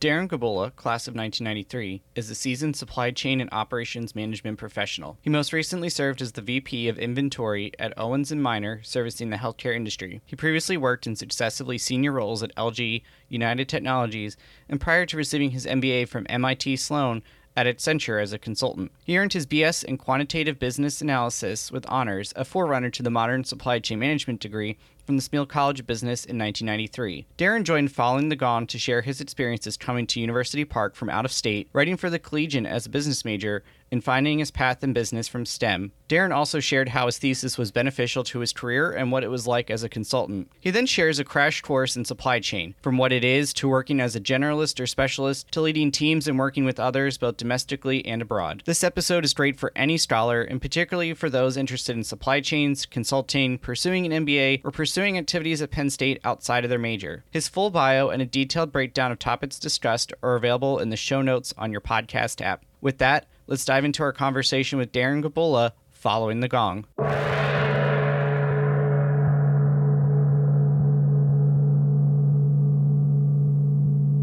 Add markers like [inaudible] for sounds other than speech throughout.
Darren Gibula, class of 1993, is a seasoned supply chain and operations management professional. He most recently served as the VP of Inventory at Owens & Minor, servicing the healthcare industry. He previously worked in successively senior roles at LG, United Technologies, and prior to receiving his MBA from MIT Sloan, at Accenture as a consultant. He earned his BS in quantitative business analysis with honors, a forerunner to the modern supply chain management degree from the Smeal College of Business in 1993. Darren joined Following the Gong to share his experiences coming to University Park from out of state, writing for the Collegian as a business major, and finding his path in business from STEM. Darren also shared how his thesis was beneficial to his career and what it was like as a consultant. He then shares a crash course in supply chain, from what it is to working as a generalist or specialist to leading teams and working with others both domestically and abroad. This episode is great for any scholar, and particularly for those interested in supply chains, consulting, pursuing an MBA, or pursuing activities at Penn State outside of their major. His full bio and a detailed breakdown of topics discussed are available in the show notes on your podcast app. With that, let's dive into our conversation with Darren Gibula following the gong.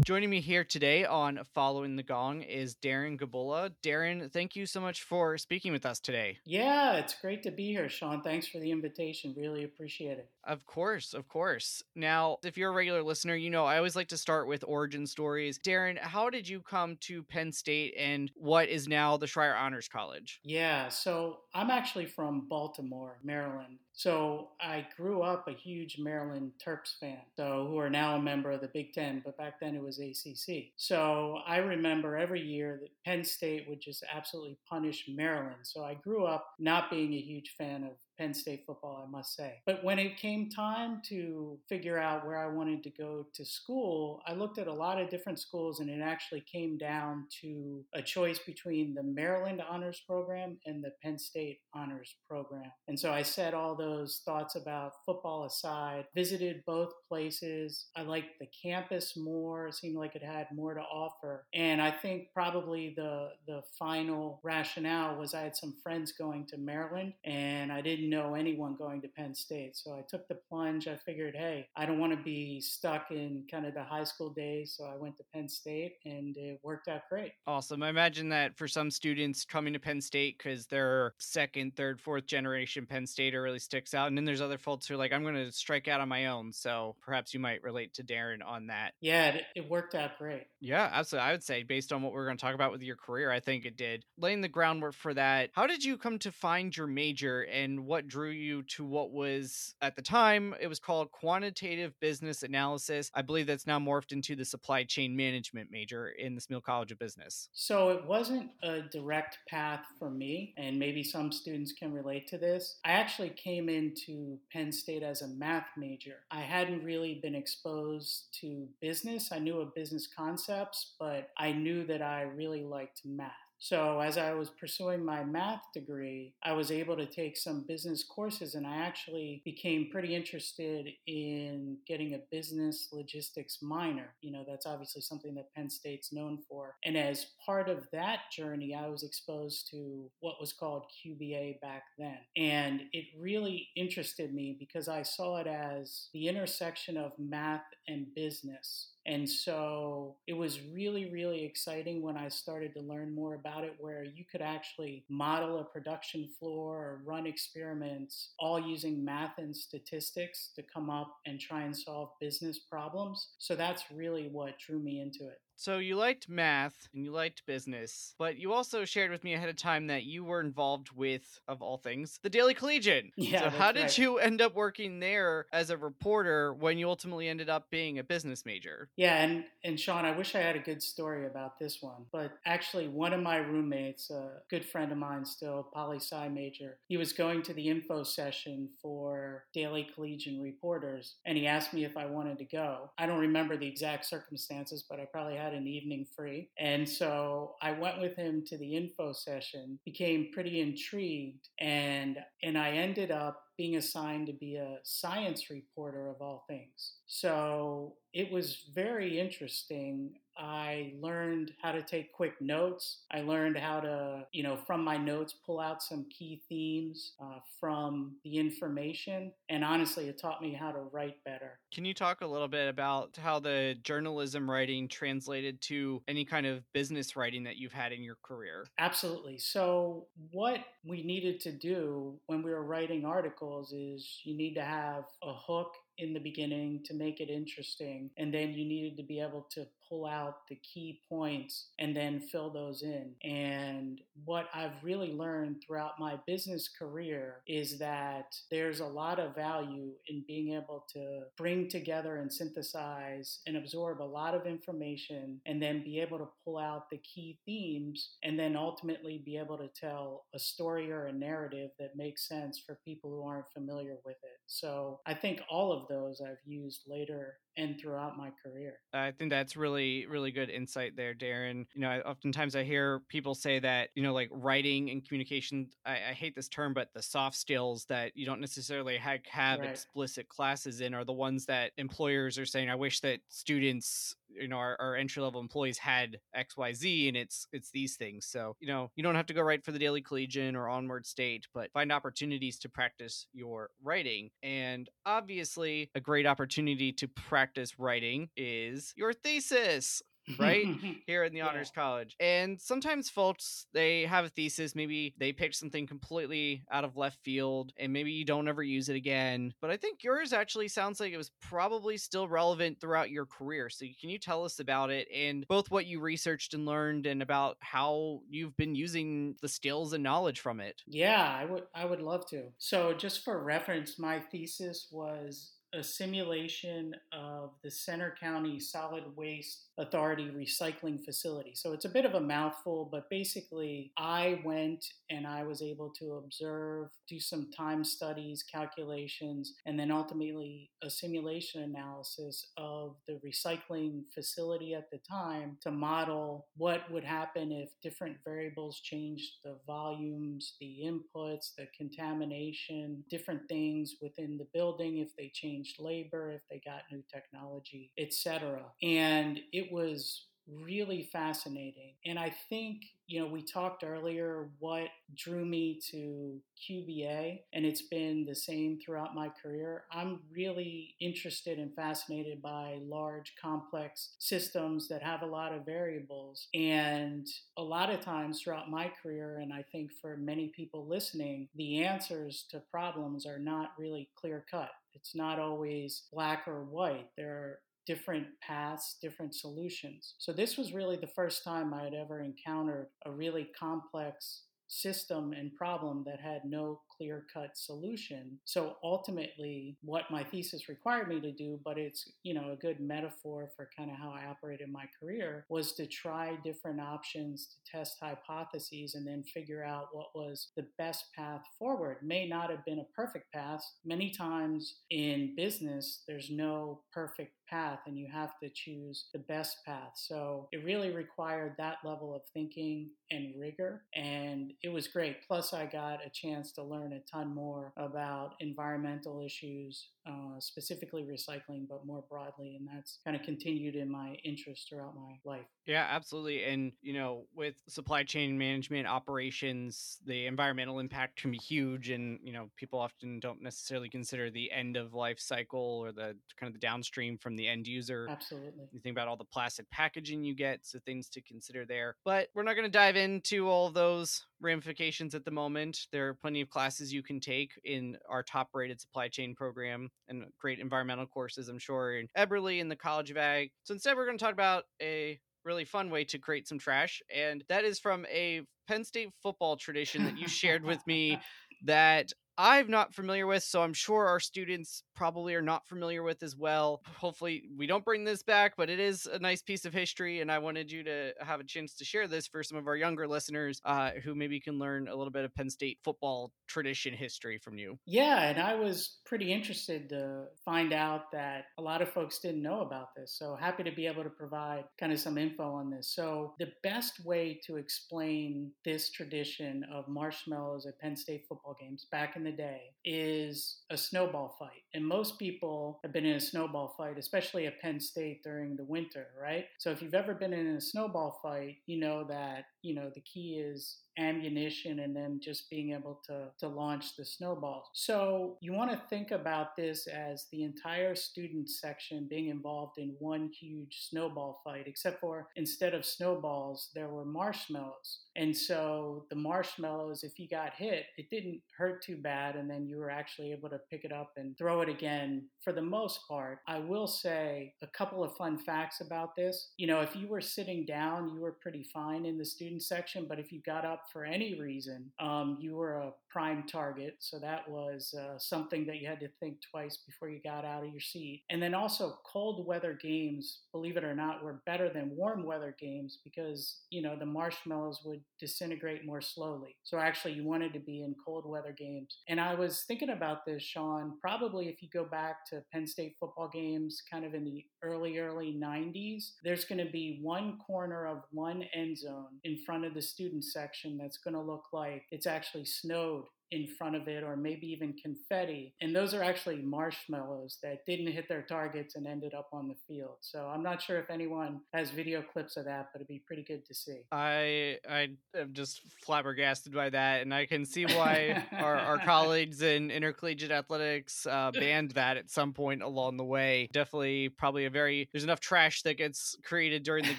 Joining me here today on Following the Gong is Darren Gibula. Darren, thank you so much for speaking with us today. Yeah, it's great to be here, Sean. Thanks for the invitation. Really appreciate it. Of course, of course. Now, if you're a regular listener, you know I always like to start with origin stories. Darren, how did you come to Penn State and what is now the Schreyer Honors College? Yeah, so I'm actually from Baltimore, Maryland. So I grew up a huge Maryland Terps fan, so who are now a member of the Big Ten, but back then it was ACC. So I remember every year that Penn State would just absolutely punish Maryland. So I grew up not being a huge fan of Penn State football, I must say. But when it came time to figure out where I wanted to go to school, I looked at a lot of different schools and it actually came down to a choice between the Maryland Honors Program and the Penn State Honors Program. And so I set all those thoughts about football aside, visited both places. I liked the campus more, it seemed like it had more to offer. And I think probably the the final rationale was I had some friends going to Maryland and I didn't know anyone going to Penn State. So I took the plunge. I figured, hey, I don't want to be stuck in kind of the high school days. So I went to Penn State and it worked out great. Awesome. I imagine that for some students coming to Penn State because they're second, third, fourth generation Penn Stater really sticks out. And then there's other folks who are like, I'm going to strike out on my own. So perhaps you might relate to Darren on that. Yeah, it, it worked out great. Yeah, absolutely. I would say, based on what we're going to talk about with your career, I think it did. Laying the groundwork for that, how did you come to find your major and what what drew you to what was at the time it was called quantitative business analysis. I believe that's now morphed into the supply chain management major in the Smeal College of Business. So it wasn't a direct path for me, and maybe some students can relate to this. I actually came into Penn State as a math major. I hadn't really been exposed to business. I knew of business concepts, but I knew that I really liked math. So, as I was pursuing my math degree, I was able to take some business courses and I actually became pretty interested in getting a business logistics minor. You know, that's obviously something that Penn State's known for. And as part of that journey, I was exposed to what was called QBA back then. And it really interested me because I saw it as the intersection of math and business. And so it was really, really exciting when I started to learn more about it, where you could actually model a production floor or run experiments all using math and statistics to come up and try and solve business problems. So that's really what drew me into it. So you liked math and you liked business, but you also shared with me ahead of time that you were involved with, of all things, the Daily Collegian. Yeah. So how did right. you end up working there as a reporter when you ultimately ended up being a business major? Yeah, and and Sean, I wish I had a good story about this one, but actually, one of my roommates, a good friend of mine, still poli sci major, he was going to the info session for Daily Collegian reporters, and he asked me if I wanted to go. I don't remember the exact circumstances, but I probably had an evening free, and so I went with him to the info session, became pretty intrigued, and and I ended up being assigned to be a science reporter of all things. So it was very interesting. I learned how to take quick notes. I learned how to, you know, from my notes, pull out some key themes uh, from the information. And honestly, it taught me how to write better. Can you talk a little bit about how the journalism writing translated to any kind of business writing that you've had in your career? Absolutely. So, what we needed to do when we were writing articles is you need to have a hook in the beginning to make it interesting. And then you needed to be able to pull out the key points and then fill those in. And what I've really learned throughout my business career is that there's a lot of value in being able to bring together and synthesize and absorb a lot of information and then be able to pull out the key themes and then ultimately be able to tell a story or a narrative that makes sense for people who aren't familiar with it. So I think all of those I've used later and throughout my career. I think that's really, really good insight there, Darren. You know, I, oftentimes I hear people say that, you know, like writing and communication, I, I hate this term, but the soft skills that you don't necessarily ha- have Right. explicit classes in are the ones that employers are saying, I wish that students, you know, our, our entry level employees had X, Y, Z, and it's it's these things. So, you know, you don't have to go right for the Daily Collegian or Onward State, but find opportunities to practice your writing. And obviously, a great opportunity to practice writing is your thesis right? [laughs] here in the Yeah. honors college and sometimes folks they have a thesis maybe they pick something completely out of left field and maybe you don't ever use it again but i think yours actually sounds like it was probably still relevant throughout your career so can you tell us about it and both what you researched and learned and about how you've been using the skills and knowledge from it Yeah, I would I would love to. So just for reference, my thesis was a simulation of the Centre County Solid Waste Authority recycling facility. So it's a bit of a mouthful, but basically I went and I was able to observe, do some time studies, calculations, and then ultimately a simulation analysis of the recycling facility at the time to model what would happen if different variables changed the volumes, the inputs, the contamination, different things within the building, if they changed labor, if they got new technology, etc. And it was really fascinating. And I think, you know, we talked earlier what drew me to QBA, and it's been the same throughout my career. I'm really interested and fascinated by large, complex systems that have a lot of variables. And a lot of times throughout my career, and I think for many people listening, the answers to problems are not really clear cut. It's not always black or white. There are different paths, different solutions. So, this was really the first time I had ever encountered a really complex system and problem that had no clear cut solution. So ultimately what my thesis required me to do, but it's, you know, a good metaphor for kind of how I operated my career was to try different options to test hypotheses and then figure out what was the best path forward. May not have been a perfect path. Many times in business there's no perfect path and you have to choose the best path. So it really required that level of thinking and rigor and it was great. Plus I got a chance to learn a ton more about environmental issues, uh, specifically recycling, but more broadly. And that's kind of continued in my interest throughout my life. Yeah, absolutely. And, you know, with supply chain management operations, the environmental impact can be huge. And, you know, people often don't necessarily consider the end of life cycle or the kind of the downstream from the end user. Absolutely. You think about all the plastic packaging you get, so things to consider there. But we're not going to dive into all of those ramifications at the moment. There are plenty of classes you can take in our top rated supply chain program and great environmental courses, I'm sure, in Eberly and the College of Ag. So instead, we're going to talk about a really fun way to create some trash. And that is from a Penn State football tradition that you shared with me [laughs] that I'm not familiar with, so I'm sure our students probably are not familiar with as well. Hopefully, we don't bring this back, but it is a nice piece of history, and I wanted you to have a chance to share this for some of our younger listeners uh, who maybe can learn a little bit of Penn State football tradition history from you. Yeah, and I was pretty interested to find out that a lot of folks didn't know about this, so happy to be able to provide kind of some info on this. So, the best way to explain this tradition of marshmallows at Penn State football games back in the the day is a snowball fight. And most people have been in a snowball fight, especially at Penn State during the winter, right? So if you've ever been in a snowball fight, you know that, you know, the key is ammunition and then just being able to, to launch the snowballs. So you want to think about this as the entire student section being involved in one huge snowball fight, except for instead of snowballs, there were marshmallows. And so the marshmallows, if you got hit, it didn't hurt too bad. And then you were actually able to pick it up and throw it again for the most part. I will say a couple of fun facts about this. You know, if you were sitting down, you were pretty fine in the student section, but if you got up for any reason, um, you were a prime target. So that was uh, something that you had to think twice before you got out of your seat. And then also, cold weather games, believe it or not, were better than warm weather games because, you know, the marshmallows would disintegrate more slowly. So actually, you wanted to be in cold weather games. And I was thinking about this, Sean, probably if you go back to Penn State football games kind of in the early, early 90s, there's going to be one corner of one end zone in front of the student section that's going to look like it's actually snowed in front of it or maybe even confetti. And those are actually marshmallows that didn't hit their targets and ended up on the field. So I'm not sure if anyone has video clips of that, but it'd be pretty good to see. I I am just flabbergasted by that and I can see why [laughs] our, our colleagues in intercollegiate athletics uh, banned that at some point along the way. Definitely probably a very there's enough trash that gets created during the [laughs]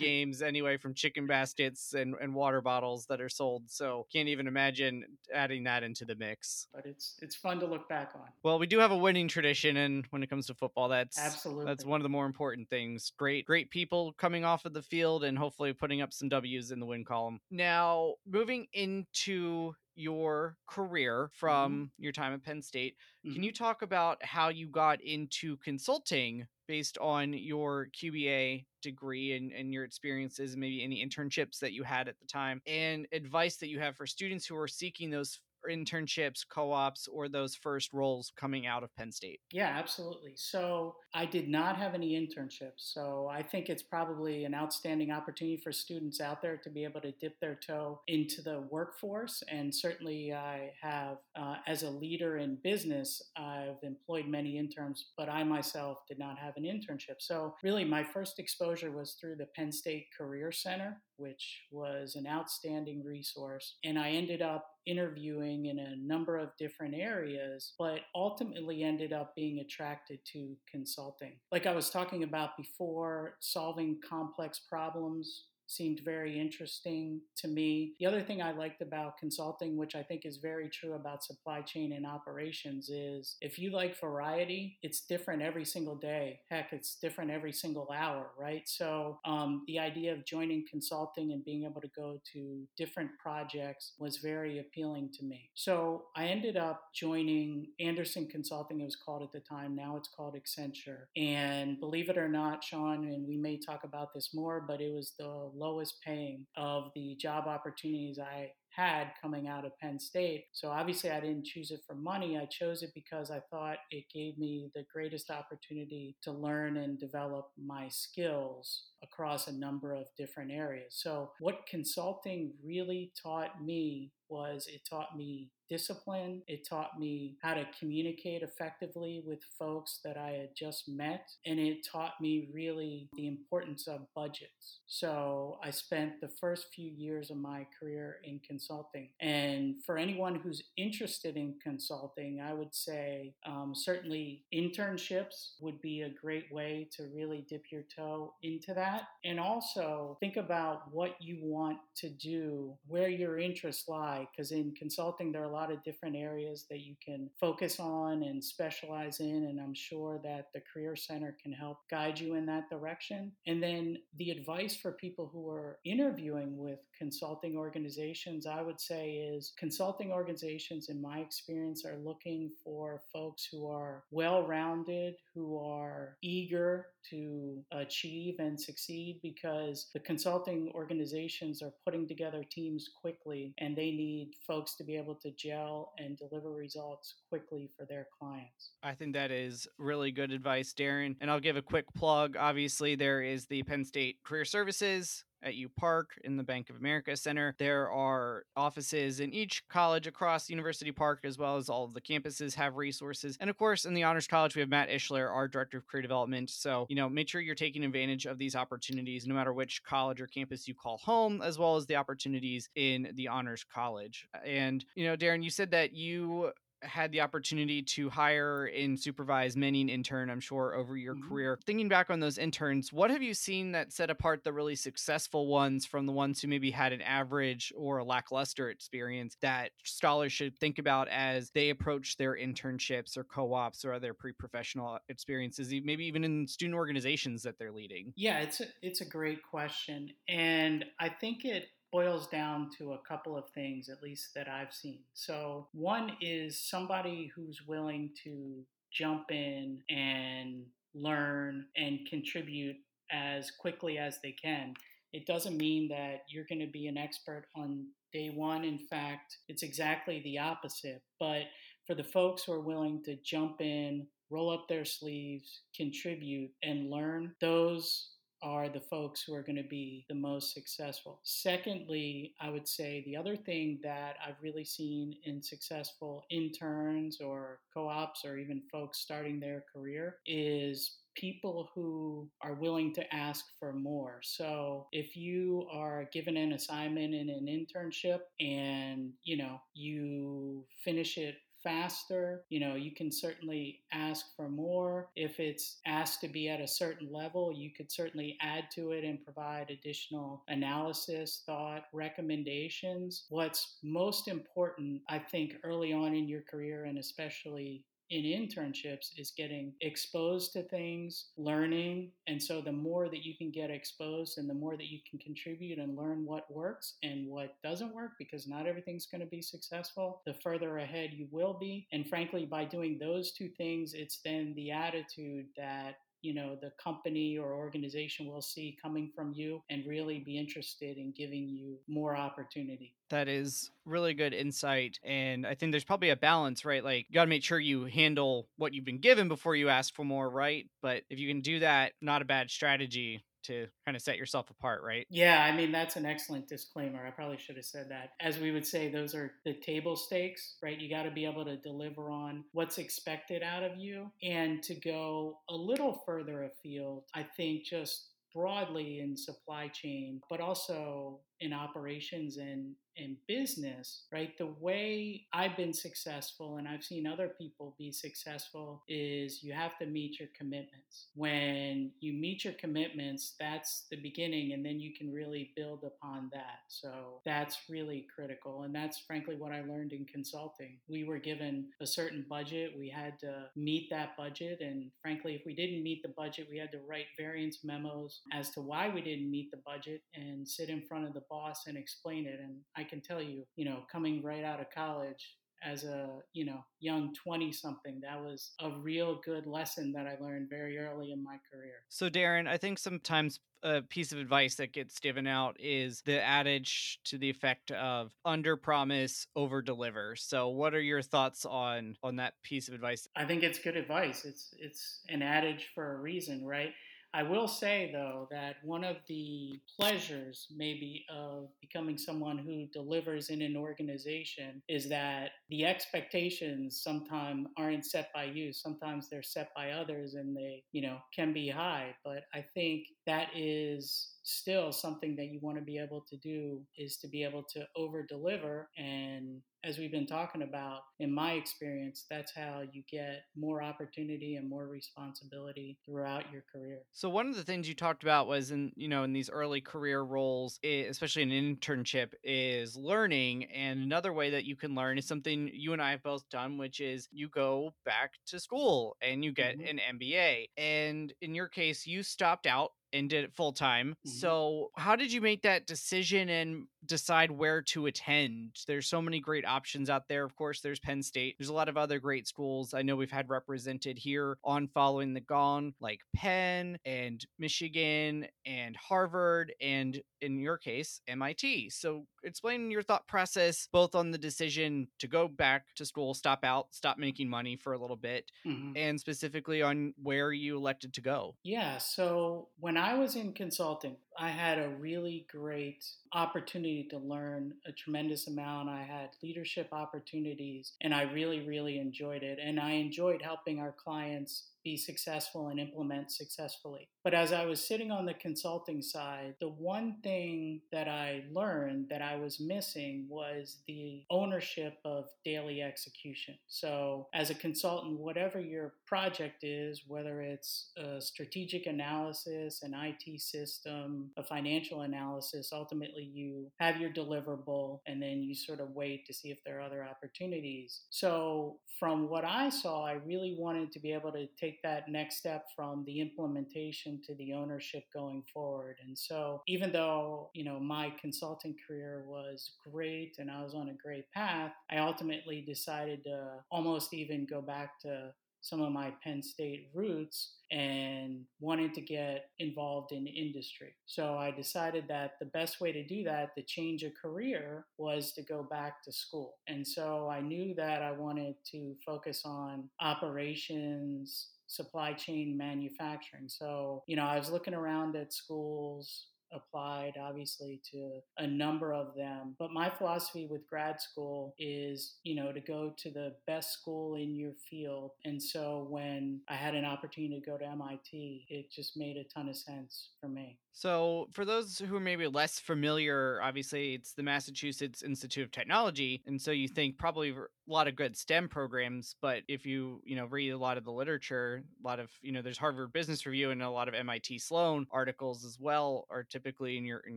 games anyway from chicken baskets and, and water bottles that are sold. So can't even imagine adding that into the mix. But it's it's fun to look back on. Well, we do have a winning tradition, and when it comes to football, that's absolutely that's one of the more important things. Great, great people coming off of the field, and hopefully putting up some W's in the win column. Now, moving into your career mm-hmm. from mm-hmm. your time at Penn State. Mm-hmm. Can you talk about how you got into consulting based on your QBA degree and, and your experiences, maybe any internships that you had at the time, and advice that you have for students who are seeking those internships, co ops, or those first roles coming out of Penn State? Yeah, absolutely. So I did not have any internships. So I think it's probably an outstanding opportunity for students out there to be able to dip their toe into the workforce. And certainly, I have, uh, as a leader in business, I've employed many interns, but I myself did not have an internship. So really, my first exposure was through the Penn State Career Center, which was an outstanding resource. And I ended up interviewing in a number of different areas, but ultimately ended up being attracted to consulting. Like I was talking about before, solving complex problems seemed very interesting to me. The other thing I liked about consulting, which I think is very true about supply chain and operations, is if you like variety, it's different every single day. Heck, it's different every single hour, right? So um, the idea of joining consulting and being able to go to different projects was very appealing to me. So I ended up joining Andersen Consulting, it was called at the time. Now it's called Accenture. And believe it or not, Sean, and we may talk about this more, but it was the lowest paying of the job opportunities I had coming out of Penn State. So obviously, I didn't choose it for money. I chose it because I thought it gave me the greatest opportunity to learn and develop my skills across a number of different areas. So, what consulting really taught me was it taught me discipline. It taught me how to communicate effectively with folks that I had just met. And it taught me really the importance of budgets. So I spent the first few years of my career in consulting. And for anyone who's interested in consulting, I would say um, certainly internships would be a great way to really dip your toe into that. And also think about what you want to do, where your interests lie, because in consulting, there are a lot of different areas that you can focus on and specialize in. And I'm sure that the Career Center can help guide you in that direction. And then the advice for people who are interviewing with consulting organizations, I would say, is consulting organizations, in my experience, are looking for folks who are well rounded, who are eager to achieve and succeed because the consulting organizations are putting together teams quickly and they need folks to be able to gel and deliver results quickly for their clients. I think that is really good advice, Darren. And I'll give a quick plug. Obviously, there is the Penn State Career Services at U Park in the Bank of America Center. There are offices in each college across University Park, as well as all of the campuses have resources. And of course, in the Honors College, we have Matt Ishler, our Director of Career Development. So, you know, make sure you're taking advantage of these opportunities, no matter which college or campus you call home, as well as the opportunities in the Honors College. And, you know, Darren, you said that you had the opportunity to hire and supervise many an intern, I'm sure, over your mm-hmm. career. Thinking back on those interns, what have you seen that set apart the really successful ones from the ones who maybe had an average or a lackluster experience that scholars should think about as they approach their internships or co ops or other pre professional experiences, maybe even in student organizations that they're leading? Yeah, it's a, it's a great question. And I think it boils down to a couple of things, at least that I've seen. So, one is somebody who's willing to jump in and learn and contribute as quickly as they can. It doesn't mean that you're going to be an expert on day one. In fact, it's exactly the opposite. But for the folks who are willing to jump in, roll up their sleeves, contribute, and learn, those are the folks who are going to be the most successful. Secondly, I would say the other thing that I've really seen in successful interns or co ops or even folks starting their career is people who are willing to ask for more. So if you are given an assignment in an internship and you know you finish it faster. You know, you can certainly ask for more. If it's asked to be at a certain level, you could certainly add to it and provide additional analysis, thought, recommendations. What's most important, I think, early on in your career and especially in internships is getting exposed to things, learning. And so the more that you can get exposed and the more that you can contribute and learn what works and what doesn't work, because not everything's going to be successful, the further ahead you will be. And frankly, by doing those two things, it's then the attitude that you know the company or organization will see coming from you and really be interested in giving you more opportunity. That is really good insight and i think there's probably a balance right? Like you got to make sure you handle what you've been given before you ask for more right? But if you can do that not a bad strategy to kind of set yourself apart, right? Yeah, I mean, that's an excellent disclaimer. I probably should have said that. As we would say, those are the table stakes, right? You got to be able to deliver on what's expected out of you. And to go a little further afield, I think just broadly in supply chain, but also in operations and in business, right? The way I've been successful and I've seen other people be successful is you have to meet your commitments. When you meet your commitments, that's the beginning, and then you can really build upon that. So that's really critical. And that's frankly what I learned in consulting. We were given a certain budget, we had to meet that budget. And frankly, if we didn't meet the budget, we had to write variance memos as to why we didn't meet the budget and sit in front of the boss and explain it. And I can tell you, you know, coming right out of college as a, you know, young 20 something, that was a real good lesson that I learned very early in my career. So, Darren, I think sometimes a piece of advice that gets given out is the adage to the effect of under promise over deliver so what are your thoughts on on that piece of advice i think it's good advice it's it's an adage for a reason right I will say, though, that one of the pleasures, maybe, of becoming someone who delivers in an organization is that the expectations sometimes aren't set by you. Sometimes they're set by others and they, you know, can be high. But I think that is still something that you want to be able to do is to be able to over deliver and as we've been talking about in my experience that's how you get more opportunity and more responsibility throughout your career. So one of the things you talked about was in you know in these early career roles especially an internship is learning. And another way that you can learn is something you and i have both done which is you go back to school and you get mm-hmm. an mba and in your case you stopped out and did it full time. Mm-hmm. So, how did you make that decision and decide where to attend? There's so many great options out there. Of course, there's Penn State. There's a lot of other great schools. I know we've had represented here on Following the Gong, like Penn and Michigan and Harvard, and in your case, MIT. So, explain your thought process both on the decision to go back to school, stop out, stop making money for a little bit, mm-hmm. and specifically on where you elected to go. Yeah. So, when I was in consulting, I had a really great opportunity to learn a tremendous amount. I had leadership opportunities and I really, really enjoyed it. And I enjoyed helping our clients be successful and implement successfully. But as I was sitting on the consulting side, the one thing that I learned that I was missing was the ownership of daily execution. So, as a consultant, whatever your project is, whether it's a strategic analysis, an IT system, a financial analysis, ultimately you have your deliverable and then you sort of wait to see if there are other opportunities. So, from what I saw, I really wanted to be able to take that next step from the implementation to the ownership going forward. And so, even though, you know, my consulting career was great and I was on a great path, I ultimately decided to almost even go back to some of my Penn State roots and wanted to get involved in industry. So I decided that the best way to do that, to change a career, was to go back to school. And so I knew that I wanted to focus on operations, supply chain manufacturing. So, you know, I was looking around at schools, applied obviously to a number of them but my philosophy with grad school is you know to go to the best school in your field and so when i had an opportunity to go to mit it just made a ton of sense for me so, for those who are maybe less familiar, obviously it's the Massachusetts Institute of Technology, and so you think probably a lot of good STEM programs. But if you you know read a lot of the literature, a lot of you know there's Harvard Business Review and a lot of MIT Sloan articles as well are typically in your in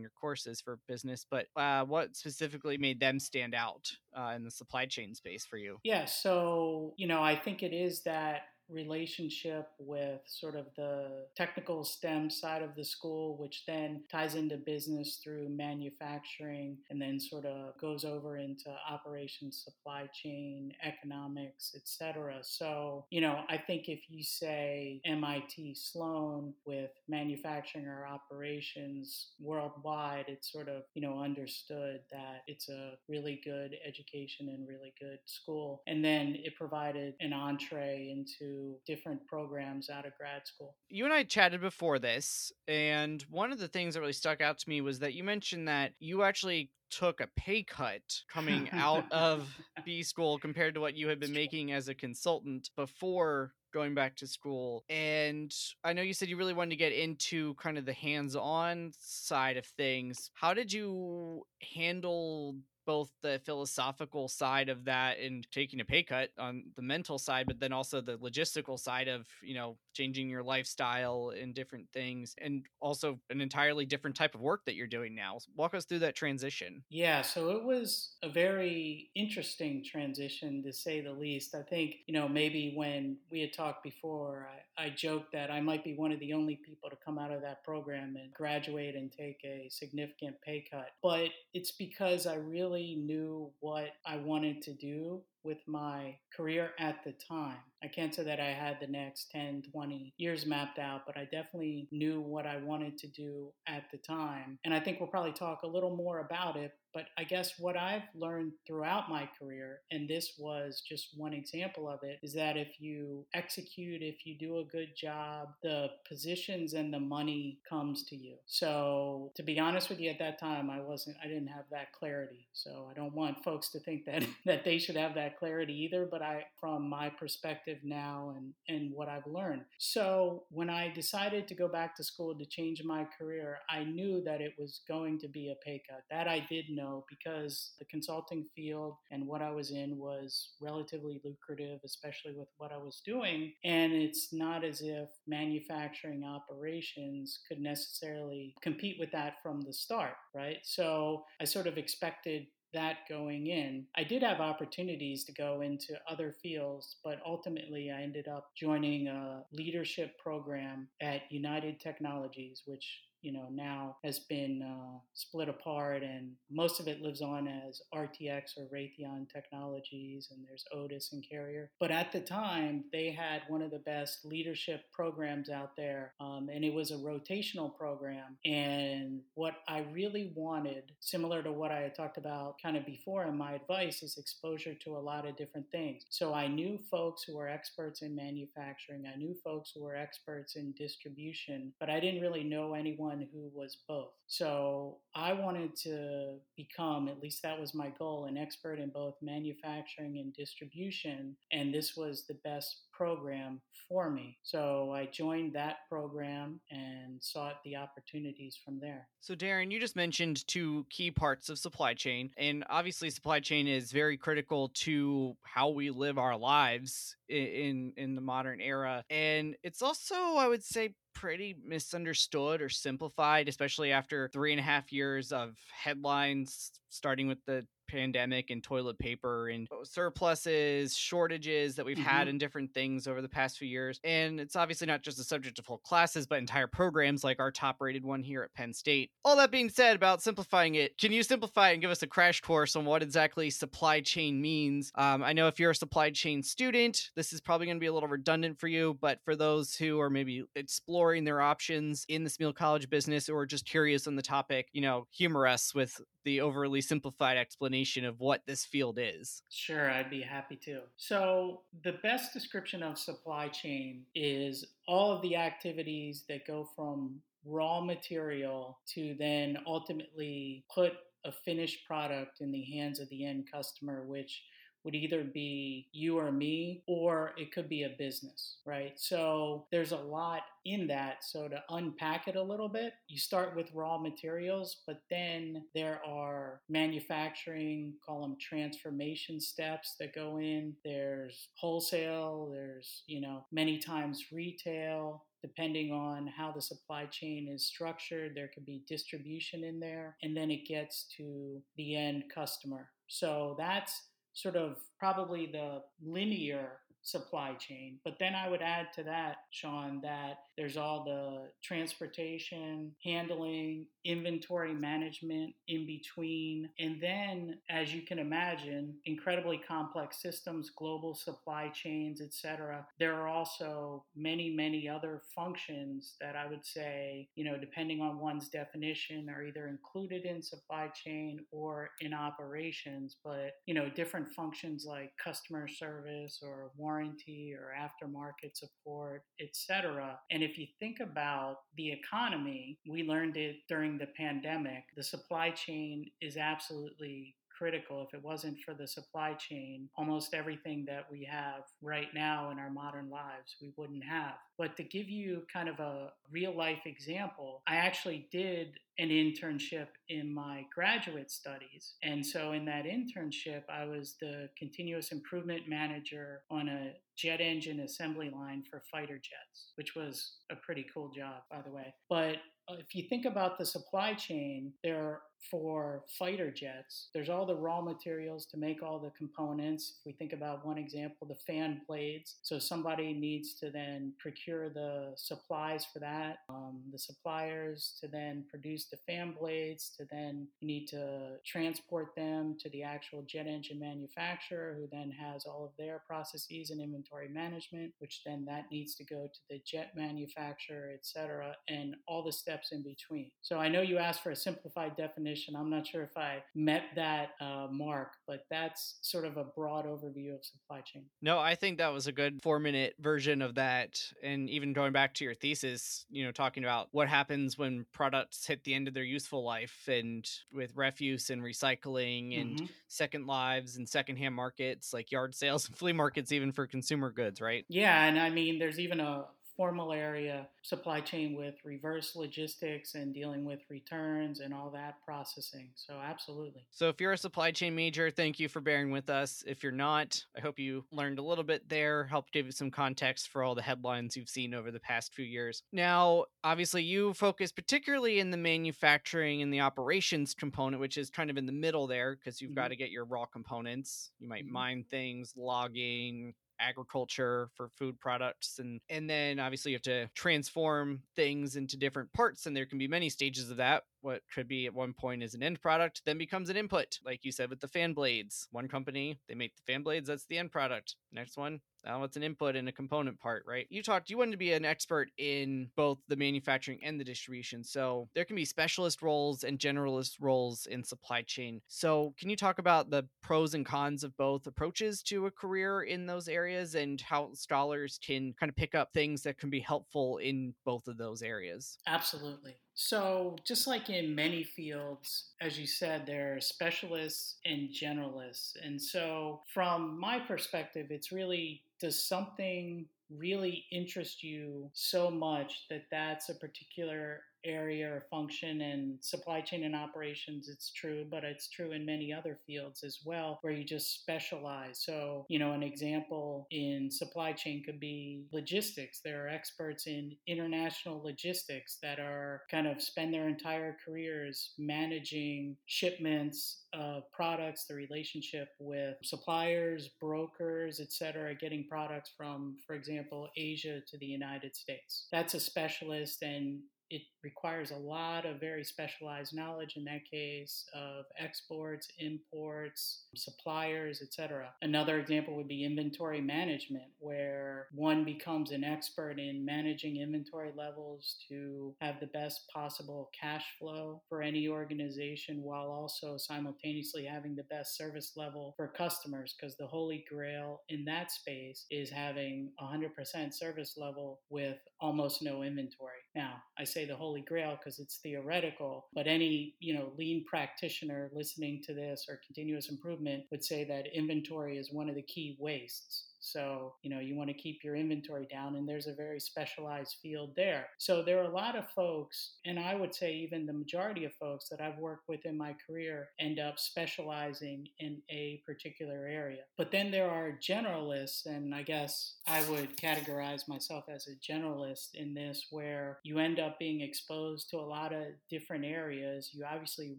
your courses for business. But uh, what specifically made them stand out uh, in the supply chain space for you? Yeah, so you know I think it is that relationship with sort of the technical STEM side of the school, which then ties into business through manufacturing and then sort of goes over into operations, supply chain, economics, etc. So, you know, I think if you say MIT Sloan with manufacturing or operations worldwide, it's sort of, you know, understood that it's a really good education and really good school. And then it provided an entree into different programs out of grad school. You and I chatted before this, and one of the things that really stuck out to me was that you mentioned that you actually took a pay cut coming out of [laughs] B school compared to what you had been making as a consultant before going back to school. And I know you said you really wanted to get into kind of the hands on side of things. How did you handle both the philosophical side of that and taking a pay cut on the mental side, but then also the logistical side of, you know, changing your lifestyle and different things, and also an entirely different type of work that you're doing now. Walk us through that transition. Yeah, so it was a very interesting transition to say the least. I think, you know, maybe when we had talked before, I, I joked that I might be one of the only people to come out of that program and graduate and take a significant pay cut. But it's because I really knew what I wanted to do with my career at the time. I can't say that I had the next 10, 20 years mapped out, but I definitely knew what I wanted to do at the time. And I think we'll probably talk a little more about it. But I guess what I've learned throughout my career, and this was just one example of it, is that if you execute, if you do a good job, the positions and the money comes to you. So to be honest with you, at that time, I wasn't, I didn't have that clarity. So I don't want folks to think that [laughs] that they should have that clarity either. But I, from my perspective now, and and what I've learned. So when I decided to go back to school to change my career, I knew that it was going to be a pay cut. That I did know because the consulting field and what I was in was relatively lucrative, especially with what I was doing. And it's not as if manufacturing operations could necessarily compete with that from the start, right? So I sort of expected that going in. I did have opportunities to go into other fields, but ultimately I ended up joining a leadership program at United Technologies, which you know now has been uh, split apart and most of it lives on as RTX or Raytheon Technologies and there's Otis and Carrier. But at the time they had one of the best leadership programs out there um, and it was a rotational program. And what I really wanted similar to what I had talked about kind of before in my advice is exposure to a lot of different things. So I knew folks who were experts in manufacturing. I knew folks who were experts in distribution but I didn't really know anyone someone who was both. So I wanted to become, at least that was my goal, an expert in both manufacturing and distribution. And this was the best program for me. So I joined that program and sought the opportunities from there. So, Darren, you just mentioned two key parts of supply chain. And obviously, supply chain is very critical to how we live our lives in, in the modern era. And it's also, I would say, pretty misunderstood or simplified, especially after three and a half years of headlines, starting with the pandemic and toilet paper and uh, surpluses, shortages that we've mm-hmm. had in different things over the past few years. And it's obviously not just the subject of whole classes, but entire programs like our top rated one here at Penn State. All that being said about simplifying it, can you simplify and give us a crash course on what exactly supply chain means? Um, I know if you're a supply chain student, this is probably going to be a little redundant for you, but for those who are maybe exploring their options in the Smeal College business or just curious on the topic, you know, humor us with the overly simplified explanation of what this field is. Sure, I'd be happy to. So, the best description of supply chain is all of the activities that go from raw material to then ultimately put a finished product in the hands of the end customer, which would either be you or me, or it could be a business, right? So there's a lot in that. So to unpack it a little bit, you start with raw materials, but then there are manufacturing, call them transformation steps that go in. There's wholesale, there's, you know, many times retail, depending on how the supply chain is structured, there could be distribution in there, and then it gets to the end customer. So that's sort of probably the linear supply chain. But then I would add to that, Sean, that there's all the transportation, handling, inventory management in between. And then, as you can imagine, incredibly complex systems, global supply chains, etc. There are also many, many other functions that I would say, you know, depending on one's definition, are either included in supply chain or in operations. But, you know, different functions like customer service or warranty or aftermarket support, etc. And if you think about the economy, we learned it during the pandemic. The supply chain is absolutely critical. If it wasn't for the supply chain, almost everything that we have right now in our modern lives, we wouldn't have. But to give you kind of a real life example, I actually did an internship in my graduate studies. And so in that internship, I was the continuous improvement manager on a jet engine assembly line for fighter jets, which was a pretty cool job, by the way. But if you think about the supply chain, there for fighter jets, there's all the raw materials to make all the components. If we think about one example, the fan blades. So somebody needs to then procure the supplies for that, um, the suppliers to then produce the fan blades, to then you need to transport them to the actual jet engine manufacturer, who then has all of their processes and inventory management, which then that needs to go to the jet manufacturer, et cetera, and all the steps in between. So I know you asked for a simplified definition definition. I'm not sure if I met that uh, mark, but that's sort of a broad overview of supply chain. No, I think that was a good four minute version of that. And even going back to your thesis, you know, talking about what happens when products hit the end of their useful life and with refuse and recycling and mm-hmm. second lives and secondhand markets like yard sales and flea markets, even for consumer goods, right? Yeah. And I mean, there's even a formal area supply chain with reverse logistics and dealing with returns and all that processing. So, absolutely. So, if you're a supply chain major, thank you for bearing with us. If you're not, I hope you learned a little bit there, helped give you some context for all the headlines you've seen over the past few years. Now, obviously, you focus particularly in the manufacturing and the operations component, which is kind of in the middle there because you've mm-hmm. got to get your raw components. You might mm-hmm. mine things, logging, agriculture for food products and and then obviously you have to transform things into different parts and there can be many stages of that what could be at one point is an end product then becomes an input like you said with the fan blades one company they make the fan blades that's the end product next one now it's an input and a component part, right? You talked, you wanted to be an expert in both the manufacturing and the distribution. So there can be specialist roles and generalist roles in supply chain. So can you talk about the pros and cons of both approaches to a career in those areas and how scholars can kind of pick up things that can be helpful in both of those areas? Absolutely. So, just like in many fields, as you said, there are specialists and generalists. And so, from my perspective, it's really does something really interest you so much that that's a particular area or function and supply chain and operations it's true but it's true in many other fields as well where you just specialize. So you know an example in supply chain could be logistics. There are experts in international logistics that are kind of spend their entire careers managing shipments of products the relationship with suppliers brokers etc getting products from for example asia to the united states. That's a specialist and it requires a lot of very specialized knowledge in that case of exports, imports, suppliers, etc. Another example would be inventory management, where one becomes an expert in managing inventory levels to have the best possible cash flow for any organization while also simultaneously having the best service level for customers because the holy grail in that space is having 100% service level with almost no inventory. Now, I say the holy grail because it's theoretical, but any, you know, lean practitioner listening to this or continuous improvement would say that inventory is one of the key wastes. So, you know, you want to keep your inventory down, and there's a very specialized field there. So, there are a lot of folks, and I would say even the majority of folks that I've worked with in my career end up specializing in a particular area. But then there are generalists, and I guess I would categorize myself as a generalist in this, where you end up being exposed to a lot of different areas. You obviously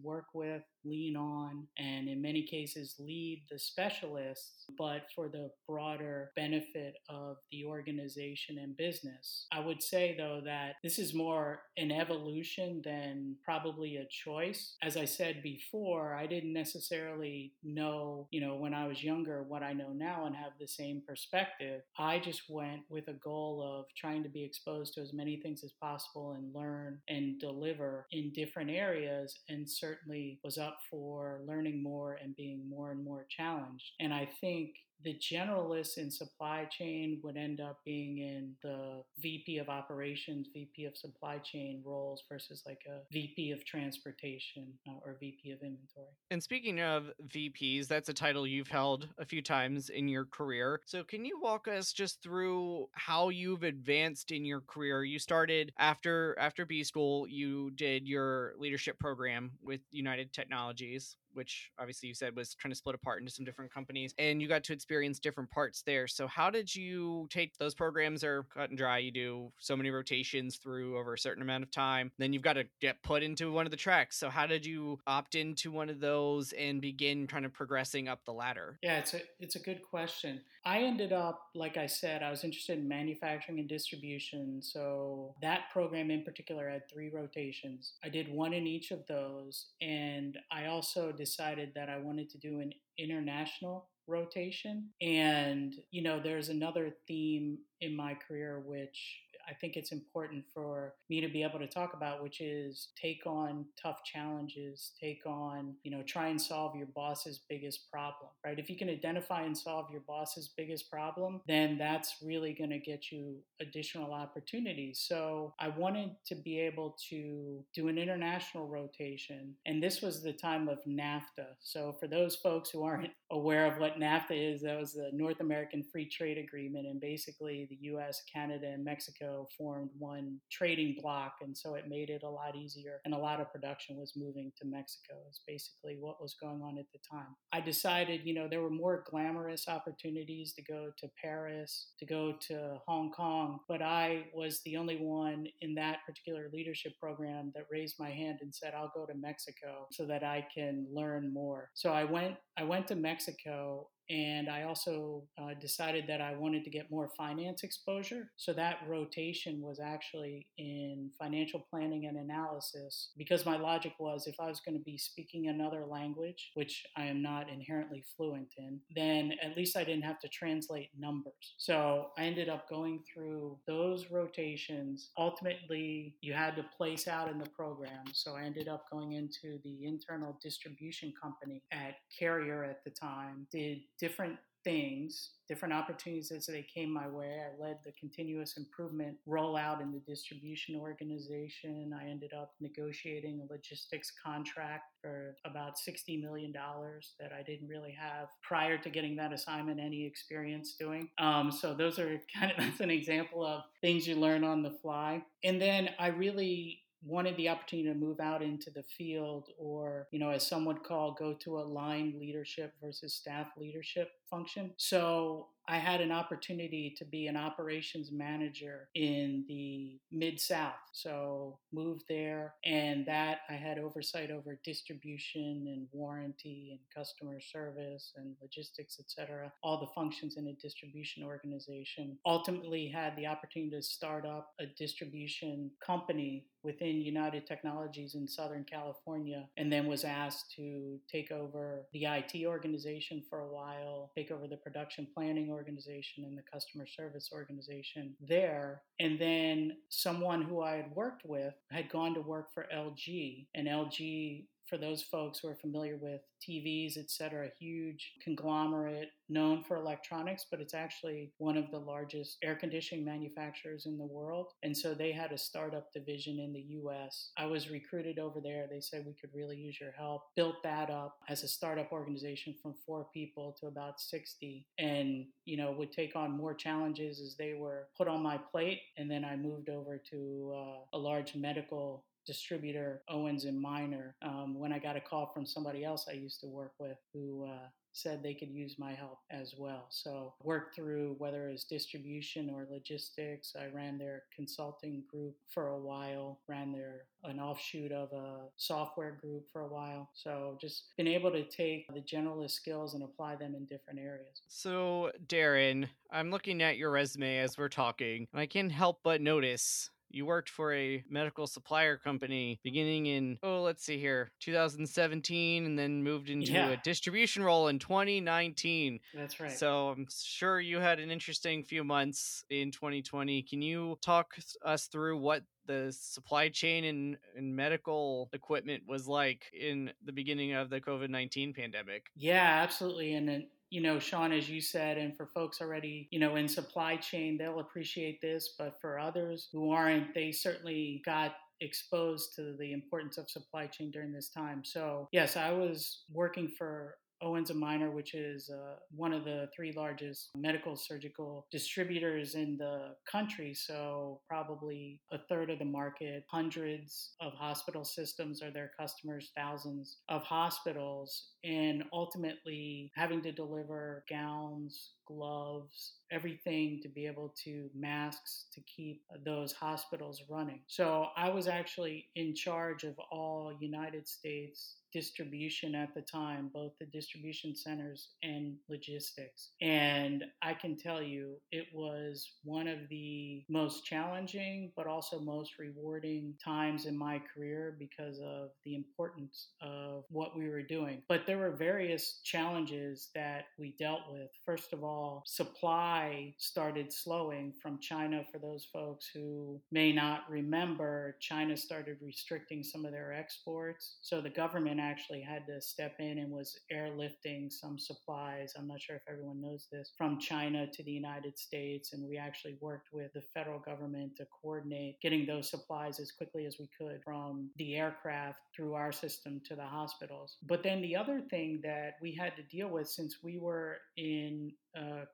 work with lean on and in many cases lead the specialists, but for the broader benefit of the organization and business. I would say though that this is more an evolution than probably a choice. As I said before, I didn't necessarily know, you know, when I was younger what I know now and have the same perspective. I just went with a goal of trying to be exposed to as many things as possible and learn and deliver in different areas and certainly was up up for learning more and being more and more challenged. And I think the generalists in supply chain would end up being in the VP of operations, VP of supply chain roles versus like a VP of transportation uh, or VP of inventory. And speaking of VPs, that's a title you've held a few times in your career. So can you walk us just through how you've advanced in your career? You started after after B school, you did your leadership program with United Technologies which obviously you said was trying to split apart into some different companies, and you got to experience different parts there. So, how did you take those programs? Are cut and dry. You do so many rotations through over a certain amount of time. Then you've got to get put into one of the tracks. So, how did you opt into one of those and begin kind of progressing up the ladder? Yeah, it's a it's a good question. I ended up, like I said, I was interested in manufacturing and distribution. So that program in particular had three rotations. I did one in each of those, and I also decided that I wanted to do an international rotation. And, you know, there's another theme in my career which I think it's important for me to be able to talk about, which is take on tough challenges, take on, you know, try and solve your boss's biggest problem, right? If you can identify and solve your boss's biggest problem, then that's really going to get you additional opportunities. So I wanted to be able to do an international rotation. And this was the time of NAFTA. So for those folks who aren't [laughs] aware of what NAFTA is, that was the North American Free Trade Agreement. And basically, the US, Canada, and Mexico formed one trading bloc. And so it made it a lot easier. And a lot of production was moving to Mexico, is basically what was going on at the time. I decided, you know, there were more glamorous opportunities to go to Paris, to go to Hong Kong, but I was the only one in that particular leadership program that raised my hand and said, I'll go to Mexico so that I can learn more. So I went I went to Mexico and I also uh, decided that I wanted to get more finance exposure. So that rotation was actually in financial planning and analysis because my logic was if I was going to be speaking another language, which I am not inherently fluent in, then at least I didn't have to translate numbers. So I ended up going through those rotations. Ultimately, you had to place out in the program. So I ended up going into the internal distribution company at Carrier at the time, did different things, different opportunities as they came my way. I led the continuous improvement rollout in the distribution organization. I ended up negotiating a logistics contract for about $60 million that I didn't really have prior to getting that assignment any experience doing. Um, so those are [laughs] kind of, that's an example of things you learn on the fly. And then I really wanted the opportunity to move out into the field or, you know, as some would call, go to a line leadership versus staff leadership function. So I had an opportunity to be an operations manager in the Mid South. So moved there, and that I had oversight over distribution and warranty and customer service and logistics, etc. All the functions in a distribution organization. Ultimately, had the opportunity to start up a distribution company within United Technologies in Southern California, and then was asked to take over the IT organization for a while, take over the production planning organization and the customer service organization there. And then someone who I had worked with had gone to work for LG, and LG for those folks who are familiar with TVs, et cetera, a huge conglomerate known for electronics, but it's actually one of the largest air conditioning manufacturers in the world. And so they had a startup division in the US. I was recruited over there. They said we could really use your help. Built that up as a startup organization from four people to about 60 and, you know, would take on more challenges as they were put on my plate. And then I moved over to uh, a large medical distributor Owens and Minor um, when I got a call from somebody else I used to work with who uh, said they could use my help as well. So worked through whether it was distribution or logistics. I ran their consulting group for a while, ran their an offshoot of a software group for a while. So just been able to take the generalist skills and apply them in different areas. So Darren, I'm looking at your resume as we're talking, and I can't help but notice you worked for a medical supplier company beginning in, oh, let's see here, 2017, and then moved into yeah. a distribution role in 2019. That's right. So I'm sure you had an interesting few months in 2020. Can you talk us through what the supply chain and, and medical equipment was like in the beginning of the COVID 19 pandemic? Yeah, absolutely. And you know, Sean, as you said, and for folks already, you know, in supply chain, they'll appreciate this. But for others who aren't, they certainly got exposed to the importance of supply chain during this time. So, yes, I was working for Owens and Minor, which is uh, one of the three largest medical surgical distributors in the country. So, probably a third of the market. Hundreds of hospital systems are their customers, thousands of hospitals, and ultimately having to deliver gowns, gloves, everything to be able to masks to keep those hospitals running. So, I was actually in charge of all United States distribution at the time, both the distribution centers and logistics. And I can tell you, it was one of the most challenging, but also most rewarding times in my career because of the importance of what we were doing. But there were various challenges that we dealt with. First of all, supply started slowing from China. For those folks who may not remember, China started restricting some of their exports. So the government actually had to step in and was airlifting some supplies. I'm not sure if everyone knows this from China to the United States. And we actually worked with the federal government to coordinate getting those supplies as quickly as we could from the aircraft through our system to the hospitals. But then the other thing that we had to deal with since we were in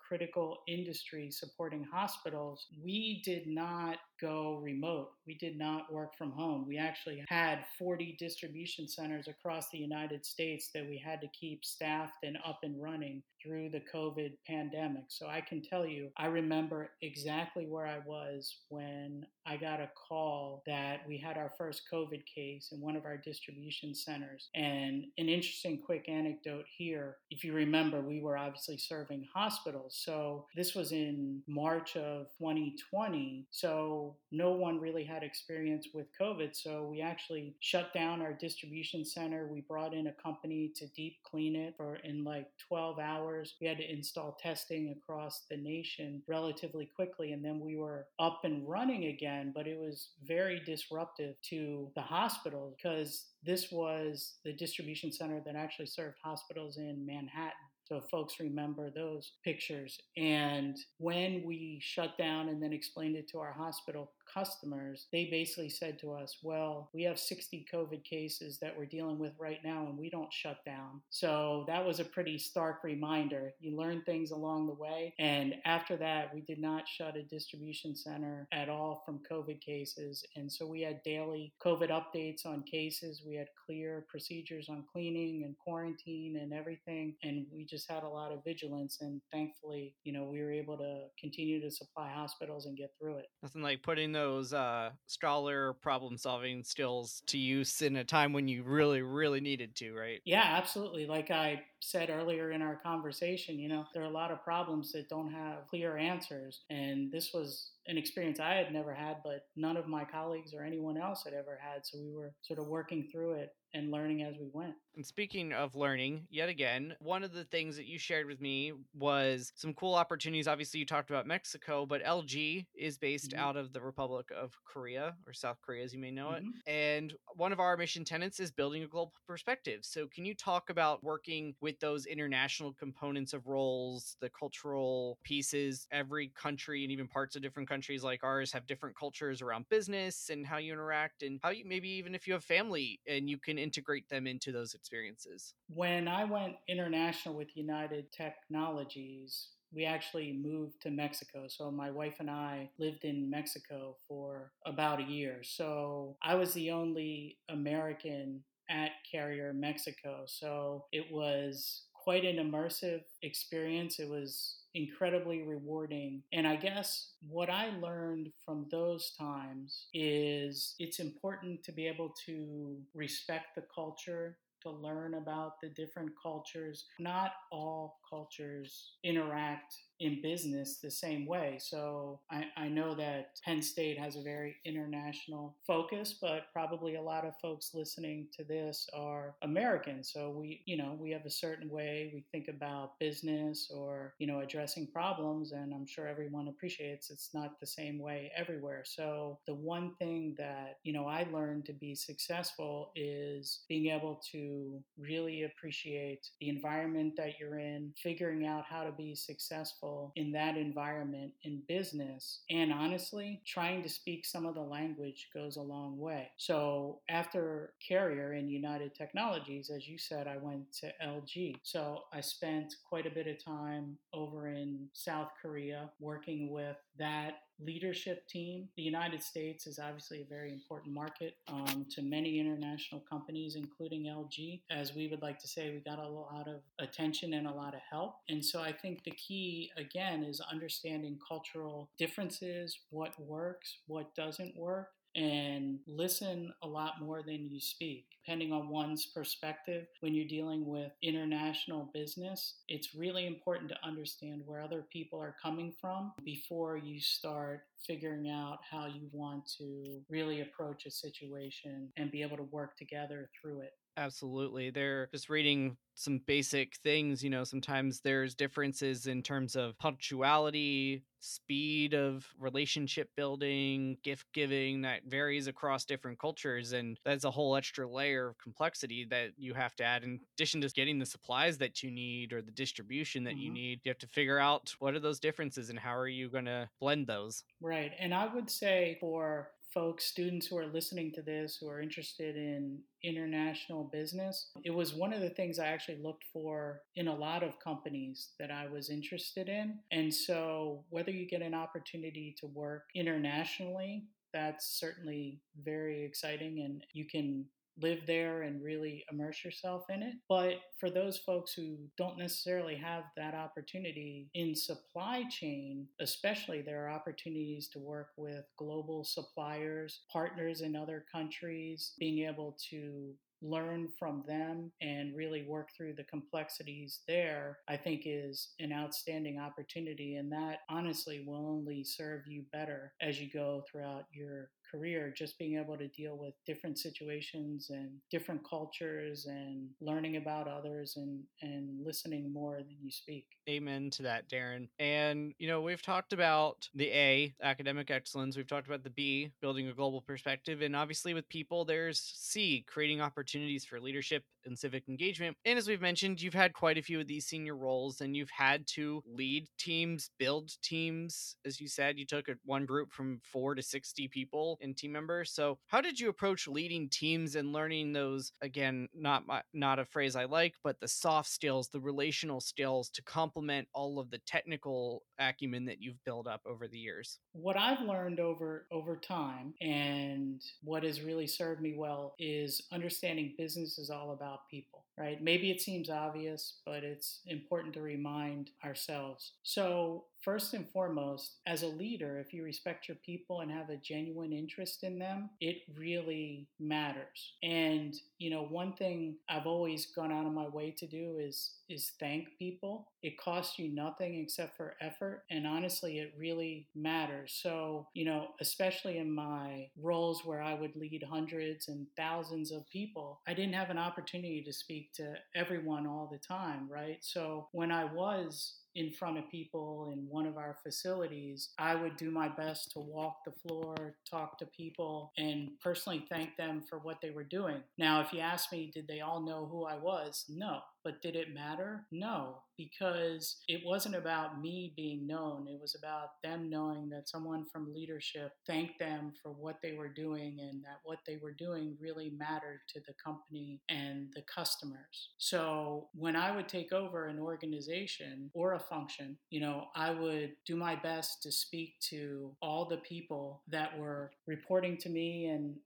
critical industry supporting hospitals, we did not go remote. We did not work from home. We actually had 40 distribution centers across the United States that we had to keep staffed and up and running through the COVID pandemic. So I can tell you, I remember exactly where I was when I got a call that we had our first COVID case in one of our distribution centers. And an interesting quick anecdote here if you remember, we were obviously serving hospitals. So this was in March of 2020. So no one really had experience with COVID. So we actually shut down our distribution center. We brought in a company to deep clean it for in like 12 hours. We had to install testing across the nation relatively quickly. And then we were up and running again, but it was very disruptive to the hospital because this was the distribution center that actually served hospitals in Manhattan. So folks remember those pictures. And when we shut down and then explained it to our hospital customers, they basically said to us, Well, we have 60 COVID cases that we're dealing with right now, and we don't shut down. So that was a pretty stark reminder. You learn things along the way. And after that, we did not shut a distribution center at all from COVID cases. And so we had daily COVID updates on cases. We had clear procedures on cleaning and quarantine and everything. And we just had a lot of vigilance, and thankfully, you know, we were able to continue to supply hospitals and get through it. Nothing like putting those uh, scholar problem-solving skills to use in a time when you really, really needed to, right? Yeah, absolutely. Like I said earlier in our conversation, you know, there are a lot of problems that don't have clear answers, and this was an experience I had never had, but none of my colleagues or anyone else had ever had. So we were sort of working through it and learning as we went. And speaking of learning, yet again, one of the things that you shared with me was some cool opportunities. Obviously, you talked about Mexico, but LG is based mm-hmm. out of the Republic of Korea or South Korea, as you may know mm-hmm. it. And one of our mission tenants is building a global perspective. So, can you talk about working with those international components of roles, the cultural pieces? Every country and even parts of different countries like ours have different cultures around business and how you interact, and how you maybe even if you have family and you can integrate them into those experiences? When I went international with United Technologies, we actually moved to Mexico. So my wife and I lived in Mexico for about a year. So I was the only American at Carrier Mexico. So it was quite an immersive experience. It was incredibly rewarding. And I guess what I learned from those times is it's important to be able to respect the culture to learn about the different cultures. Not all cultures interact in business the same way. So I, I, know that Penn State has a very international focus, but probably a lot of folks listening to this are American. So we, you know, we have a certain way we think about business or, you know, addressing problems. And I'm sure everyone appreciates it's not the same way everywhere. So the one thing that, you know, I learned to be successful is being able to really appreciate the environment that you're in, figuring out how to be successful in that environment in business. And honestly, trying to speak some of the language goes a long way. So after Carrier and United Technologies, as you said, I went to LG. So I spent quite a bit of time over in South Korea working with that leadership team. The United States is obviously a very important market um, to many international companies, including LG. As we would like to say, we got a lot of attention and a lot of help. And so I think the key, again, is understanding cultural differences, what works, what doesn't work, and listen a lot more than you speak. Depending on one's perspective, when you're dealing with international business, it's really important to understand where other people are coming from before you start figuring out how you want to really approach a situation and be able to work together through it. Absolutely. They're just reading some basic things. You know, sometimes there's differences in terms of punctuality, speed of relationship building, gift giving that varies across different cultures. And that's a whole extra layer of complexity that you have to add in addition to getting the supplies that you need or the distribution that mm-hmm. you need. You have to figure out what are those differences and how are you going to blend those. Right. And I would say for folks, students who are listening to this, who are interested in international business, it was one of the things I actually looked for in a lot of companies that I was interested in. And so, whether you get an opportunity to work internationally, that's certainly very exciting, and you can live there and really immerse yourself in it. But for those folks who don't necessarily have that opportunity in supply chain, especially there are opportunities to work with global suppliers, partners in other countries, being able to learn from them and really work through the complexities there, I think is an outstanding opportunity. And that honestly will only serve you better as you go throughout your career, just being able to deal with different situations and different cultures and learning about others and, and listening more than you speak. Amen to that, Darren. And, you know, we've talked about the A, academic excellence. We've talked about the B, building a global perspective. And obviously, with people, there's C, creating opportunities for leadership and civic engagement. And as we've mentioned, you've had quite a few of these senior roles and you've had to lead teams, build teams. As you said, you took one group from four to 60 people in team members. So, how did you approach leading teams and learning those, again, not my, not a phrase I like, but the soft skills, the relational skills to complement all of the technical acumen that you've built up over the years? What I've learned over over time and what has really served me well is understanding business is all about people, right? Maybe it seems obvious, but it's important to remind ourselves. So, first and foremost, as a leader, if you respect your people and have a genuine interest in them, it really matters. And, you know, one thing I've always gone out of my way to do is is thank people. It costs you nothing except for effort, and honestly, it really matters. So, you know, especially in my roles where I would lead hundreds and thousands of people, I didn't have an opportunity to speak to everyone all the time, right? So, when I was in front of people in one of our facilities, I would do my best to walk the floor, talk to people, and personally thank them for what they were doing. Now, if you ask me, did they all know who I was? No. But did it matter? No, because it wasn't about me being known. It was about them knowing that someone from leadership thanked them for what they were doing and that what they were doing really mattered to the company and the customers. So when I would take over an organization or a function, you know, I would do my best to speak to all the people that were reporting to me and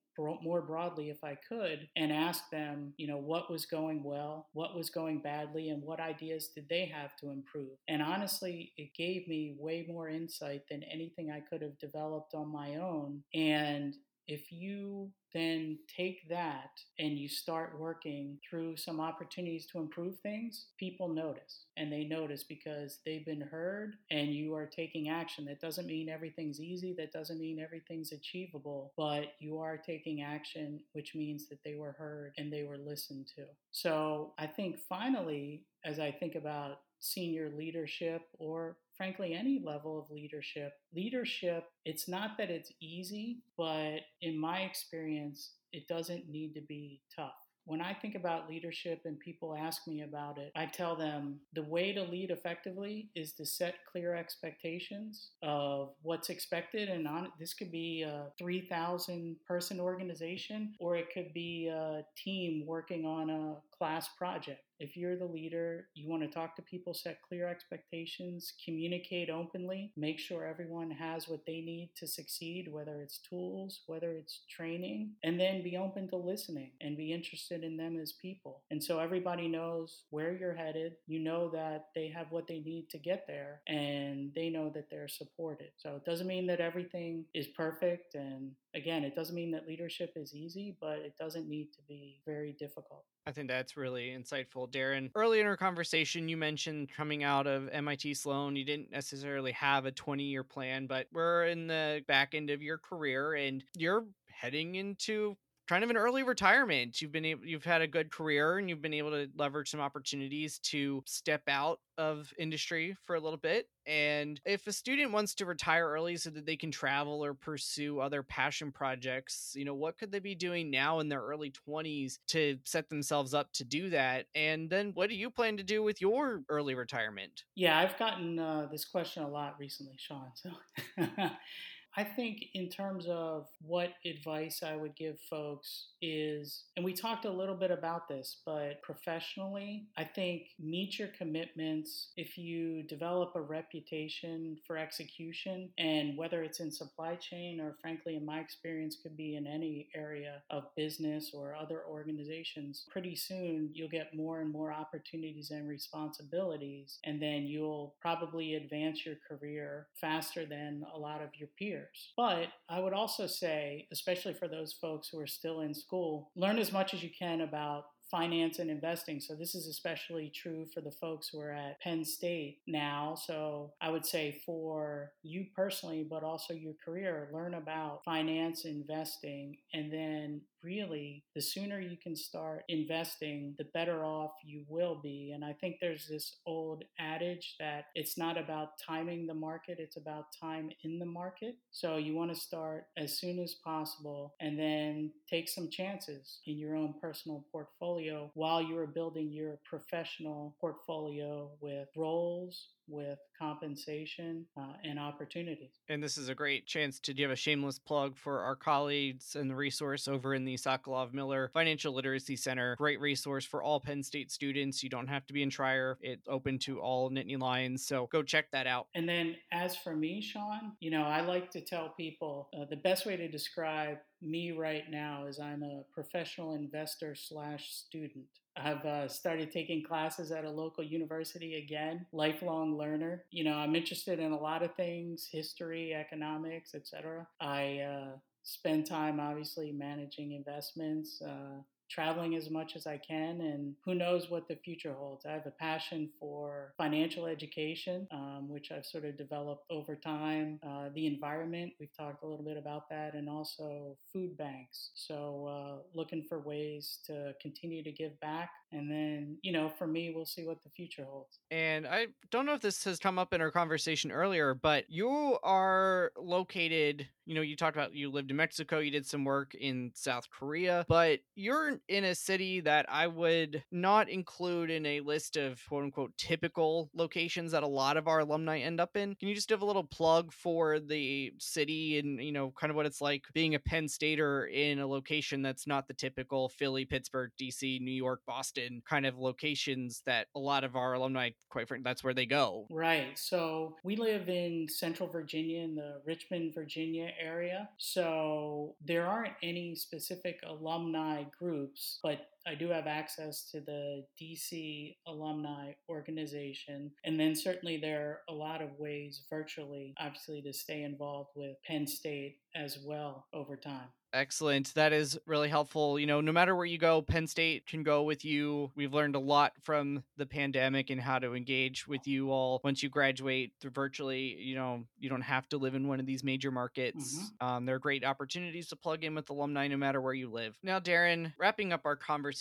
more broadly if I could and ask them, you know, what was going well, what was going badly, and what ideas did they have to improve. And honestly, it gave me way more insight than anything I could have developed on my own. And if you then take that and you start working through some opportunities to improve things, people notice. And they notice because they've been heard and you are taking action. That doesn't mean everything's easy, that doesn't mean everything's achievable, but you are taking action, which means that they were heard and they were listened to. So I think finally, as I think about senior leadership or frankly any level of leadership leadership it's not that it's easy but in my experience it doesn't need to be tough when I think about leadership and people ask me about it, I tell them the way to lead effectively is to set clear expectations of what's expected. And on, this could be a 3,000 person organization, or it could be a team working on a class project. If you're the leader, you want to talk to people, set clear expectations, communicate openly, make sure everyone has what they need to succeed, whether it's tools, whether it's training, and then be open to listening and be interested in them as people. And so everybody knows where you're headed. You know that they have what they need to get there and they know that they're supported. So it doesn't mean that everything is perfect and again, it doesn't mean that leadership is easy, but it doesn't need to be very difficult. I think that's really insightful, Darren. Early in our conversation, you mentioned coming out of MIT Sloan, you didn't necessarily have a 20 year plan, but we're in the back end of your career and you're heading into kind of an early retirement. You've been able, you've had a good career and you've been able to leverage some opportunities to step out of industry for a little bit. And if a student wants to retire early so that they can travel or pursue other passion projects, you know, what could they be doing now in their early 20s to set themselves up to do that? And then what do you plan to do with your early retirement? Yeah, I've gotten uh, this question a lot recently, Sean. So [laughs] I think, in terms of what advice I would give folks, is, and we talked a little bit about this, but professionally, I think meet your commitments. If you develop a reputation for execution, and whether it's in supply chain or, frankly, in my experience, could be in any area of business or other organizations, pretty soon you'll get more and more opportunities and responsibilities, and then you'll probably advance your career faster than a lot of your peers But I would also say, especially for those folks who are still in school, learn as much as you can about finance and investing. So this is especially true for the folks who are at Penn State now. So I would say for you personally, but also your career, learn about finance, investing, and then really, the sooner you can start investing, the better off you will be. And I think there's this old adage that it's not about timing the market, it's about time in the market. So you want to start as soon as possible and then take some chances in your own personal portfolio while you're building your professional portfolio with roles, with compensation uh, and opportunities. And this is a great chance to give a shameless plug for our colleagues and the resource over in the Sokolov Miller Financial Literacy Center. Great resource for all Penn State students. You don't have to be in Schreyer, it's open to all Nittany Lions. So go check that out. And then as for me, Sean, you know, I like to tell people uh, the best way to describe me right now is I'm a professional investor slash student. I've uh, started taking classes at a local university again, lifelong learner. You know, I'm interested in a lot of things, history, economics, etc. I uh, spend time obviously managing investments, uh, traveling as much as I can, and who knows what the future holds. I have a passion for financial education, um, which I've sort of developed over time. Uh, the environment, we've talked a little bit about that, and also food banks. So, uh, looking for ways to continue to give back. And then, you know, for me, we'll see what the future holds. And I don't know if this has come up in our conversation earlier, but you are located, you know, you talked about you lived in Mexico, you did some work in South Korea, but you're in a city that I would not include in a list of quote unquote typical locations that a lot of our alumni end up in. Can you just give a little plug for the city and, you know, kind of what it's like being a Penn Stater in a location that's not the typical Philly, Pittsburgh, DC, New York, Boston kind of locations that a lot of our alumni, quite frankly, that's where they go. Right. So we live in central Virginia in the Richmond, Virginia area. So there aren't any specific alumni groups, but I do have access to the DC alumni organization. And then certainly there are a lot of ways virtually, obviously, to stay involved with Penn State as well over time. Excellent. That is really helpful. You know, no matter where you go, Penn State can go with you. We've learned a lot from the pandemic and how to engage with you all. Once you graduate through virtually, you know, you don't have to live in one of these major markets. Mm-hmm. Um, there are great opportunities to plug in with alumni no matter where you live. Now, Darren, wrapping up our conversation,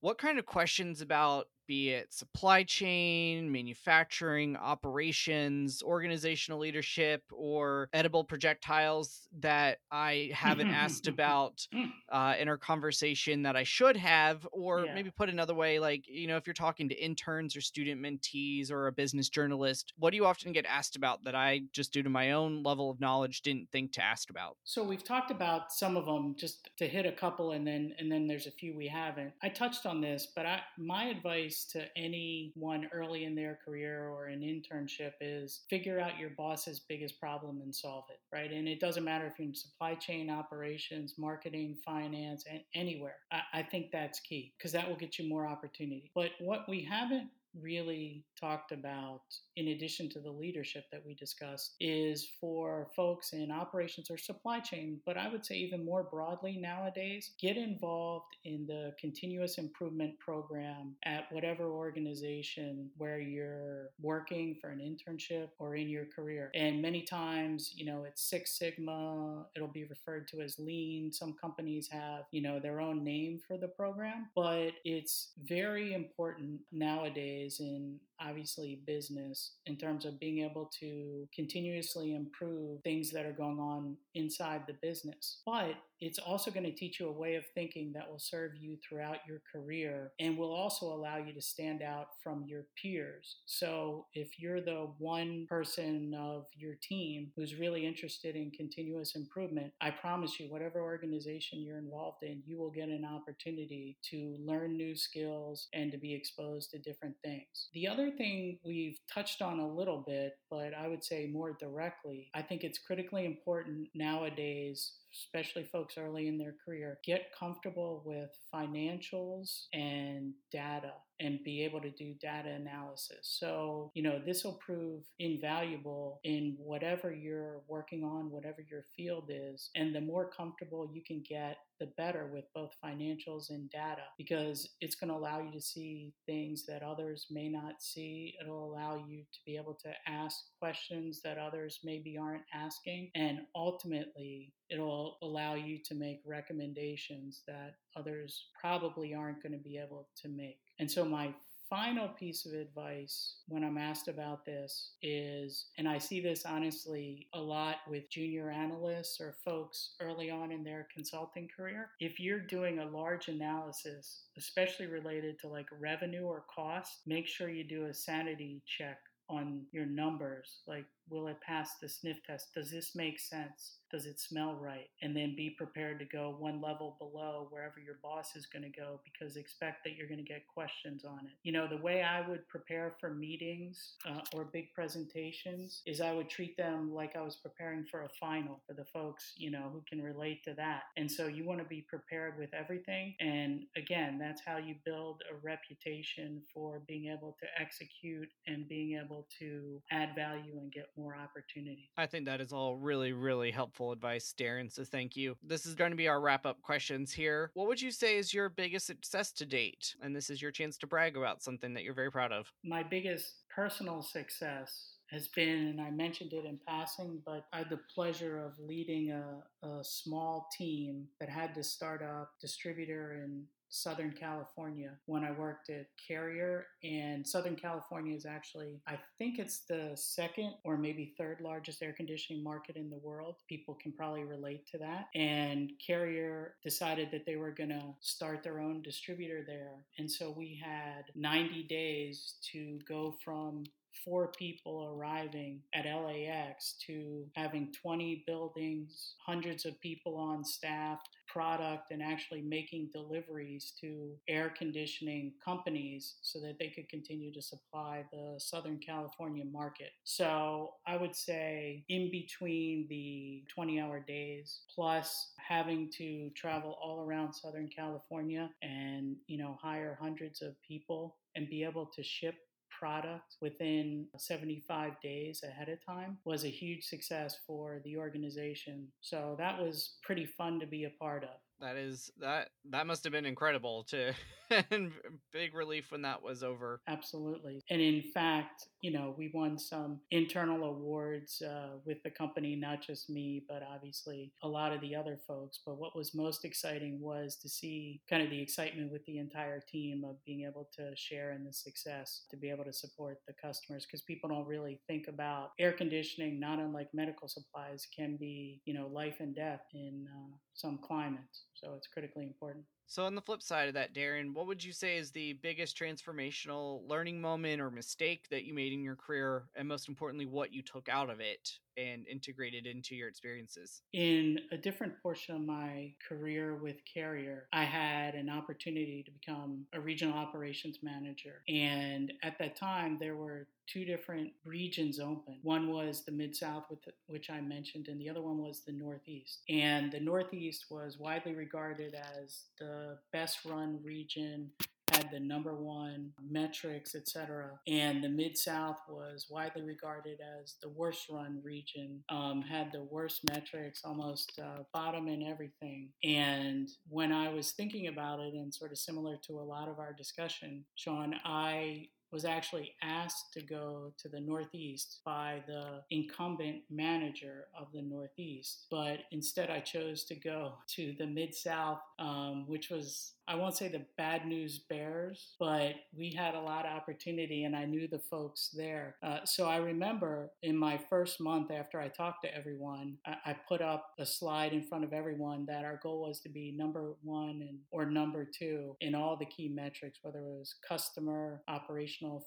what kind of questions about be it supply chain, manufacturing, operations, organizational leadership, or edible projectiles that I haven't asked [laughs] about uh, in our conversation that I should have, or yeah. maybe put another way, like, you know, if you're talking to interns or student mentees or a business journalist, what do you often get asked about that I just due to my own level of knowledge didn't think to ask about? So we've talked about some of them just to hit a couple and then and then there's a few we haven't. I touched on this, but I my advice advice to anyone early in their career or an internship is figure out your boss's biggest problem and solve it, right? And it doesn't matter if you're in supply chain operations, marketing, finance, and anywhere. I, I think that's key because that will get you more opportunity. But what we haven't really talked about, in addition to the leadership that we discussed, is for folks in operations or supply chain, but I would say even more broadly nowadays, get involved in the continuous improvement program at whatever organization where you're working for an internship or in your career. And many times, you know, it's Six Sigma, it'll be referred to as lean. Some companies have, you know, their own name for the program, but it's very important nowadays in obviously business in terms of being able to continuously improve things that are going on inside the business. But it's also going to teach you a way of thinking that will serve you throughout your career and will also allow you to stand out from your peers. So, if you're the one person of your team who's really interested in continuous improvement, I promise you, whatever organization you're involved in, you will get an opportunity to learn new skills and to be exposed to different things. The other thing we've touched on a little bit, but I would say more directly, I think it's critically important nowadays especially folks early in their career, get comfortable with financials and data and be able to do data analysis. So, you know, this will prove invaluable in whatever you're working on, whatever your field is. And the more comfortable you can get, the better with both financials and data because it's going to allow you to see things that others may not see. It'll allow you to be able to ask questions that others maybe aren't asking. And ultimately, it'll allow you to make recommendations that others probably aren't going to be able to make. And so, my final piece of advice when I'm asked about this is, and I see this honestly a lot with junior analysts or folks early on in their consulting career. If you're doing a large analysis, especially related to like revenue or cost, make sure you do a sanity check on your numbers. Like, will it pass the sniff test? Does this make sense? Does it smell right? And then be prepared to go one level below wherever your boss is going to go because expect that you're going to get questions on it. You know, the way I would prepare for meetings uh, or big presentations is I would treat them like I was preparing for a final for the folks, you know, who can relate to that. And so you want to be prepared with everything. And again, that's how you build a reputation for being able to execute and being able to add value and get more opportunity. I think that is all really, really helpful advice, Darren. So thank you. This is going to be our wrap up questions here. What would you say is your biggest success to date? And this is your chance to brag about something that you're very proud of. My biggest personal success has been, and I mentioned it in passing, but I had the pleasure of leading a, a small team that had to start up distributor in Southern California when I worked at Carrier. And Southern California is actually, I think it's the second or maybe third largest air conditioning market in the world. People can probably relate to that. And Carrier decided that they were going to start their own distributor there. And so we had 90 days to go from four people arriving at LAX to having 20 buildings, hundreds of people on staff, product, and actually making deliveries to air conditioning companies so that they could continue to supply the Southern California market. So I would say in between the 20 hour days plus having to travel all around Southern California and, you know, hire hundreds of people and be able to ship product within 75 days ahead of time was a huge success for the organization. So that was pretty fun to be a part of that is that that must have been incredible to [laughs] and big relief when that was over. Absolutely and in fact you know we won some internal awards uh, with the company not just me but obviously a lot of the other folks but what was most exciting was to see kind of the excitement with the entire team of being able to share in the success to be able to support the customers because people don't really think about air conditioning not unlike medical supplies can be you know life and death in uh, some climate. so it's critically important. So, on the flip side of that, Darren, what would you say is the biggest transformational learning moment or mistake that you made in your career? And most importantly, what you took out of it and integrated into your experiences? In a different portion of my career with Carrier, I had an opportunity to become a regional operations manager. And at that time, there were two different regions open. One was the Mid South, which I mentioned, and the other one was the Northeast. And the Northeast was widely regarded as the best run region had the number one metrics, etc. And the Mid South was widely regarded as the worst run region, um, had the worst metrics, almost uh, bottom in everything. And when I was thinking about it, and sort of similar to a lot of our discussion, Sean, I was actually asked to go to the Northeast by the incumbent manager of the Northeast. But instead, I chose to go [laughs] to the Mid South, um, which was I won't say the bad news bears, but we had a lot of opportunity and I knew the folks there. Uh, so I remember in my first month after I talked to everyone, I, I, put up a slide in front of everyone that our goal was to be number one and, or number two in all the key metrics, whether it was customer,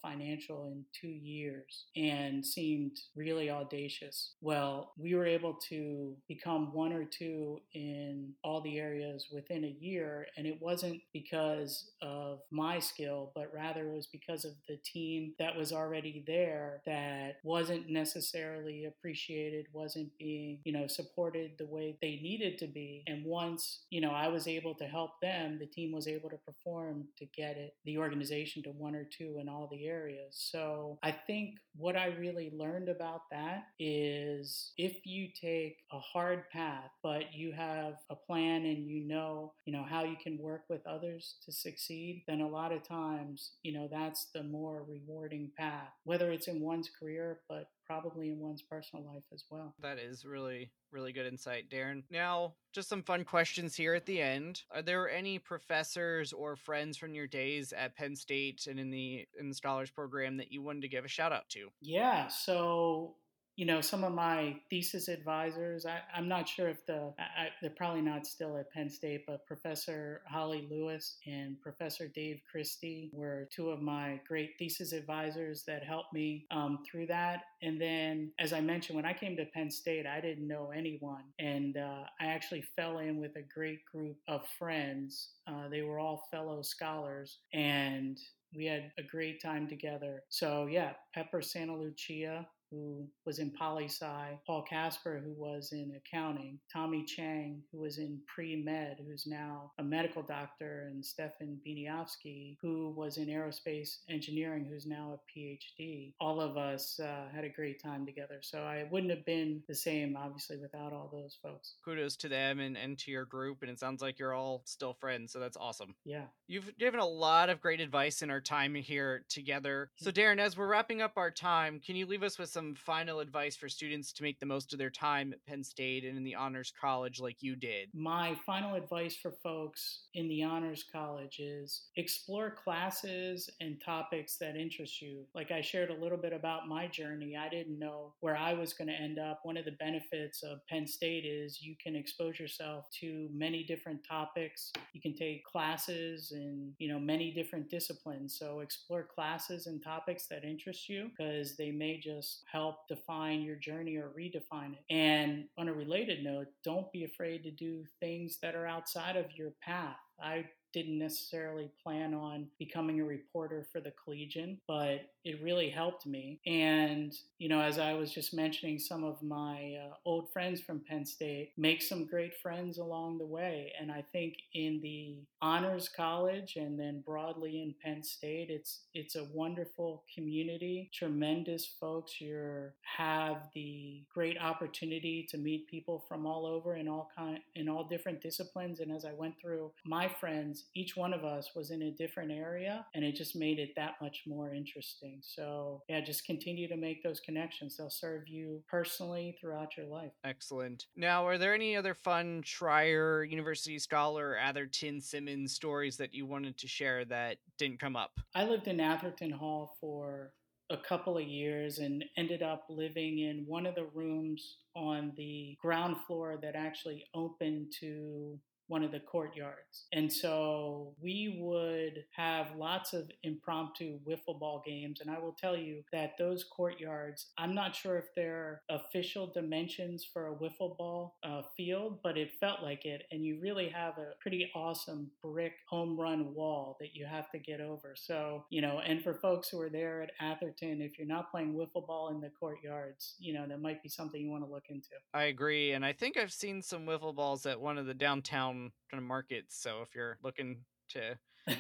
financial in two years, and seemed really audacious. Well, we were able to become one or two in all the areas within a year, and it wasn't wasn't because of my skill, but rather it was because of the team that was already there that wasn't necessarily appreciated, wasn't being, you know, supported the way they needed to be. And once, you know, I was able to help them, the team was able to perform to get it, the organization to one or two in all the areas. So I think what I really learned about that is if you take a hard path, but you have a plan and you know, you know, how you can work with with others to succeed, then a lot of times, you know, that's the more rewarding path, whether it's in one's career, but probably in one's personal life as well. That is really, really good insight, Darren. Now, just some fun questions here at the end. Are there any professors or friends from your days at Penn State and in the in the scholars program that you wanted to give a shout out to? Yeah, so you know, some of my thesis advisors, I, am not sure if the, I, they're probably not still at Penn State, but Professor Holly Lewis and Professor Dave Christie were two of my great thesis advisors that helped me um, through that. And then, as I mentioned, when I came to Penn State, I didn't know anyone. And uh, I actually fell in with a great group of friends. Uh, they were all fellow scholars. And we had a great time together. So, yeah, Pepper Santa Lucia who was in poli sci, Paul Casper, who was in accounting, Tommy Chang, who was in pre med, who's now a medical doctor, and Stefan Biniowski, who was in aerospace engineering, who's now a PhD. All of us uh, had a great time together. So I wouldn't have been the same, obviously, without all those folks. Kudos to them and, and to your group. And it sounds like you're all still friends. So that's awesome. Yeah. You've given a lot of great advice in our time here together. So, Darren, as we're wrapping up our time, can you leave us with some final advice for students to make the most of their time at Penn State and in the Honors College like you did? My final advice for folks in the Honors College is explore classes and topics that interest you. Like I shared a little bit about my journey, I didn't know where I was going to end up. One of the benefits of Penn State is you can expose yourself to many different topics. You can take classes in, you know, many different disciplines. So explore classes and topics that interest you because they may just help define your journey or redefine it. And on a related note, don't be afraid to do things that are outside of your path. I didn't necessarily plan on becoming a reporter for the Collegian, but it really helped me. And, you know, as I was just mentioning, some of my uh, old friends from Penn State make some great friends along the way. And I think in the honors college and then broadly in Penn State, it's it's a wonderful community, tremendous folks. You have the great opportunity to meet people from all over in all kind in all different disciplines. And as I went through my friends, each one of us was in a different area and it just made it that much more interesting. So, yeah, just continue to make those connections. They'll serve you personally throughout your life. Excellent. Now, are there any other fun Schreyer University Scholar Atherton Simmons stories that you wanted to share that didn't come up? I lived in Atherton Hall for a couple of years and ended up living in one of the rooms on the ground floor that actually opened to one of the courtyards. And so we would have lots of impromptu wiffle ball games. And I will tell you that those courtyards, I'm not sure if they're official dimensions for a wiffle ball uh, field, but it felt like it. And you really have a pretty awesome brick home run wall that you have to get over. So, you know, and for folks who are there at Atherton, if you're not playing wiffle ball in the courtyards, you know, that might be something you want to look into. I agree. And I think I've seen some wiffle balls at one of the downtown kind of markets. So if you're looking to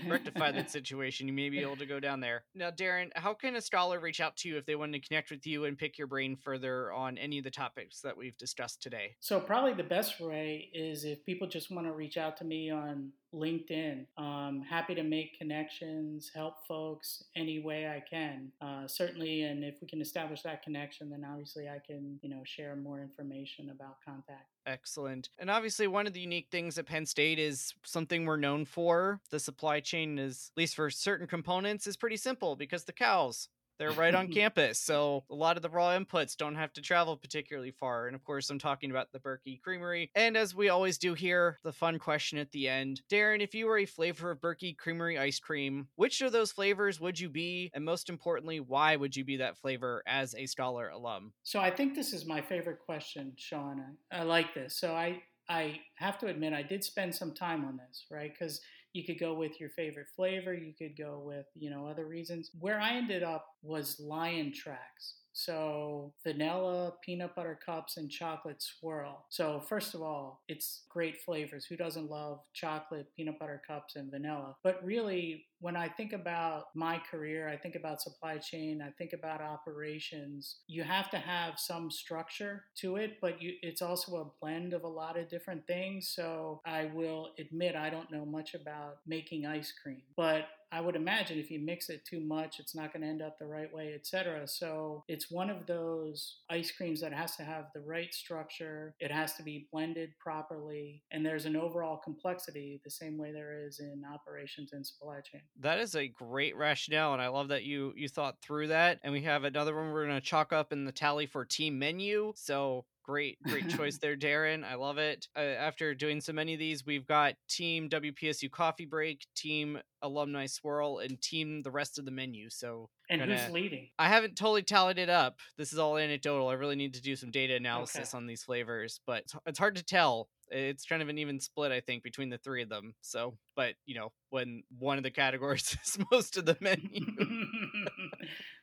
rectify that [laughs] situation, you may be able to go down there. Now, Darren, how can a scholar reach out to you if they want to connect with you and pick your brain further on any of the topics that we've discussed today? So, probably the best way is if people just want to reach out to me on LinkedIn. Um, happy to make connections, help folks any way I can. Uh, certainly, and if we can establish that connection, then obviously I can, you know, share more information about contact. Excellent. And obviously, one of the unique things at Penn State is something we're known for. The supply chain is, at least for certain components, is pretty simple because the cows. They're right on [laughs] campus. So a lot of the raw inputs don't have to travel particularly far. And of course, I'm talking about the Berkey Creamery. And as we always do here, the fun question at the end Darren, if you were a flavor of Berkey Creamery ice cream, which of those flavors would you be? And most importantly, why would you be that flavor as a scholar alum? So I think this is my favorite question, Sean. I, I like this. So I, I have to admit, I did spend some time on this, right? Because you could go with your favorite flavor, you could go with, you know, other reasons. Where I ended up was Lion Tracks. So, vanilla, peanut butter cups, and chocolate swirl. So, first of all, it's great flavors. Who doesn't love chocolate, peanut butter cups, and vanilla? But really, when I think about my career, I think about supply chain, I think about operations, you have to have some structure to it, but you, it's also a blend of a lot of different things. So, I will admit I don't know much about making ice cream, but I would imagine if you mix it too much, it's not going to end up the right way, etc. So it's one of those ice creams that has to have the right structure. It has to be blended properly, and there's an overall complexity the same way there is in operations and supply chain. That is a great rationale, and I love that you you thought through that. And we have another one we're going to chalk up in the tally for team menu. So Great, great [laughs] choice there, Darren. I love it. Uh, after doing so many of these, we've got Team WPSU Coffee Break, Team Alumni Swirl, and Team the rest of the menu. So, and gonna, who's leading? I haven't totally tallied it up. This is all anecdotal. I really need to do some data analysis okay. on these flavors, but it's, it's hard to tell. It's kind of an even split, I think, between the three of them. So, but you know, when one of the categories [laughs] is most of the menu. [laughs]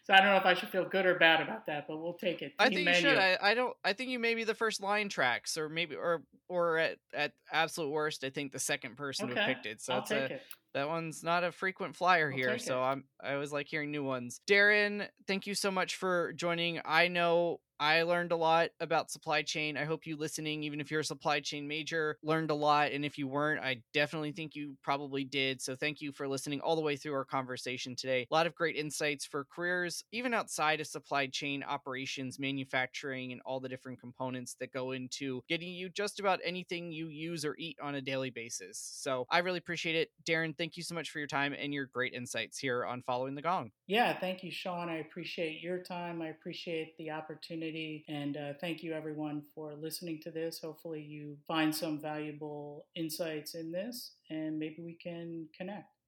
So I don't know if I should feel good or bad about that, but we'll take it. Team I think menu. you should. I, I don't. I think you may be the first Lion Tracks, or maybe, or or at at absolute worst, I think the second person okay. who picked it. So I'll take a, it. That one's not a frequent flyer I'll here, so. I'm I always like hearing new ones. Darren, thank you so much for joining. I know I learned a lot about supply chain. I hope you listening, even if you're a supply chain major, learned a lot. And if you weren't, I definitely think you probably did. So thank you for listening all the way through our conversation today. A lot of great insights for careers, even outside of supply chain operations, manufacturing, and all the different components that go into getting you just about anything you use or eat on a daily basis. So I really appreciate it. Darren, thank you so much for your time and your great insights here on Following the Gong. Yeah, thank you, Sean. I appreciate your time. I appreciate the opportunity And uh, thank you, everyone, for listening to this. Hopefully, you find some valuable insights in this, and maybe we can connect.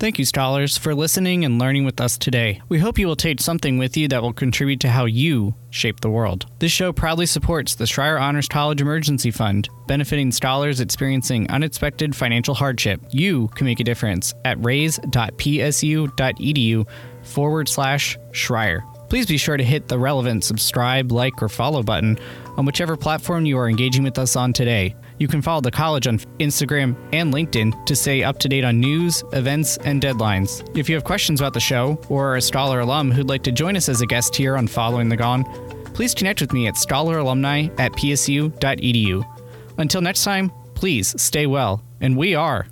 Thank you, scholars, for listening and learning with us today. We hope you will take something with you that will contribute to how you shape the world. This show proudly supports the Schreyer Honors College Emergency Fund, benefiting scholars experiencing unexpected financial hardship. You can make a difference at raise.psu.edu forward slash Schreyer. Please be sure to hit the relevant subscribe, like, or follow button on whichever platform you are engaging with us on today. You can follow the college on Instagram and LinkedIn to stay up to date on news, events, and deadlines. If you have questions about the show or are a Scholar alum who'd like to join us as a guest here on Following the Gong, please connect with me at scholaralumni at psu.edu. Until next time, please stay well, and we are.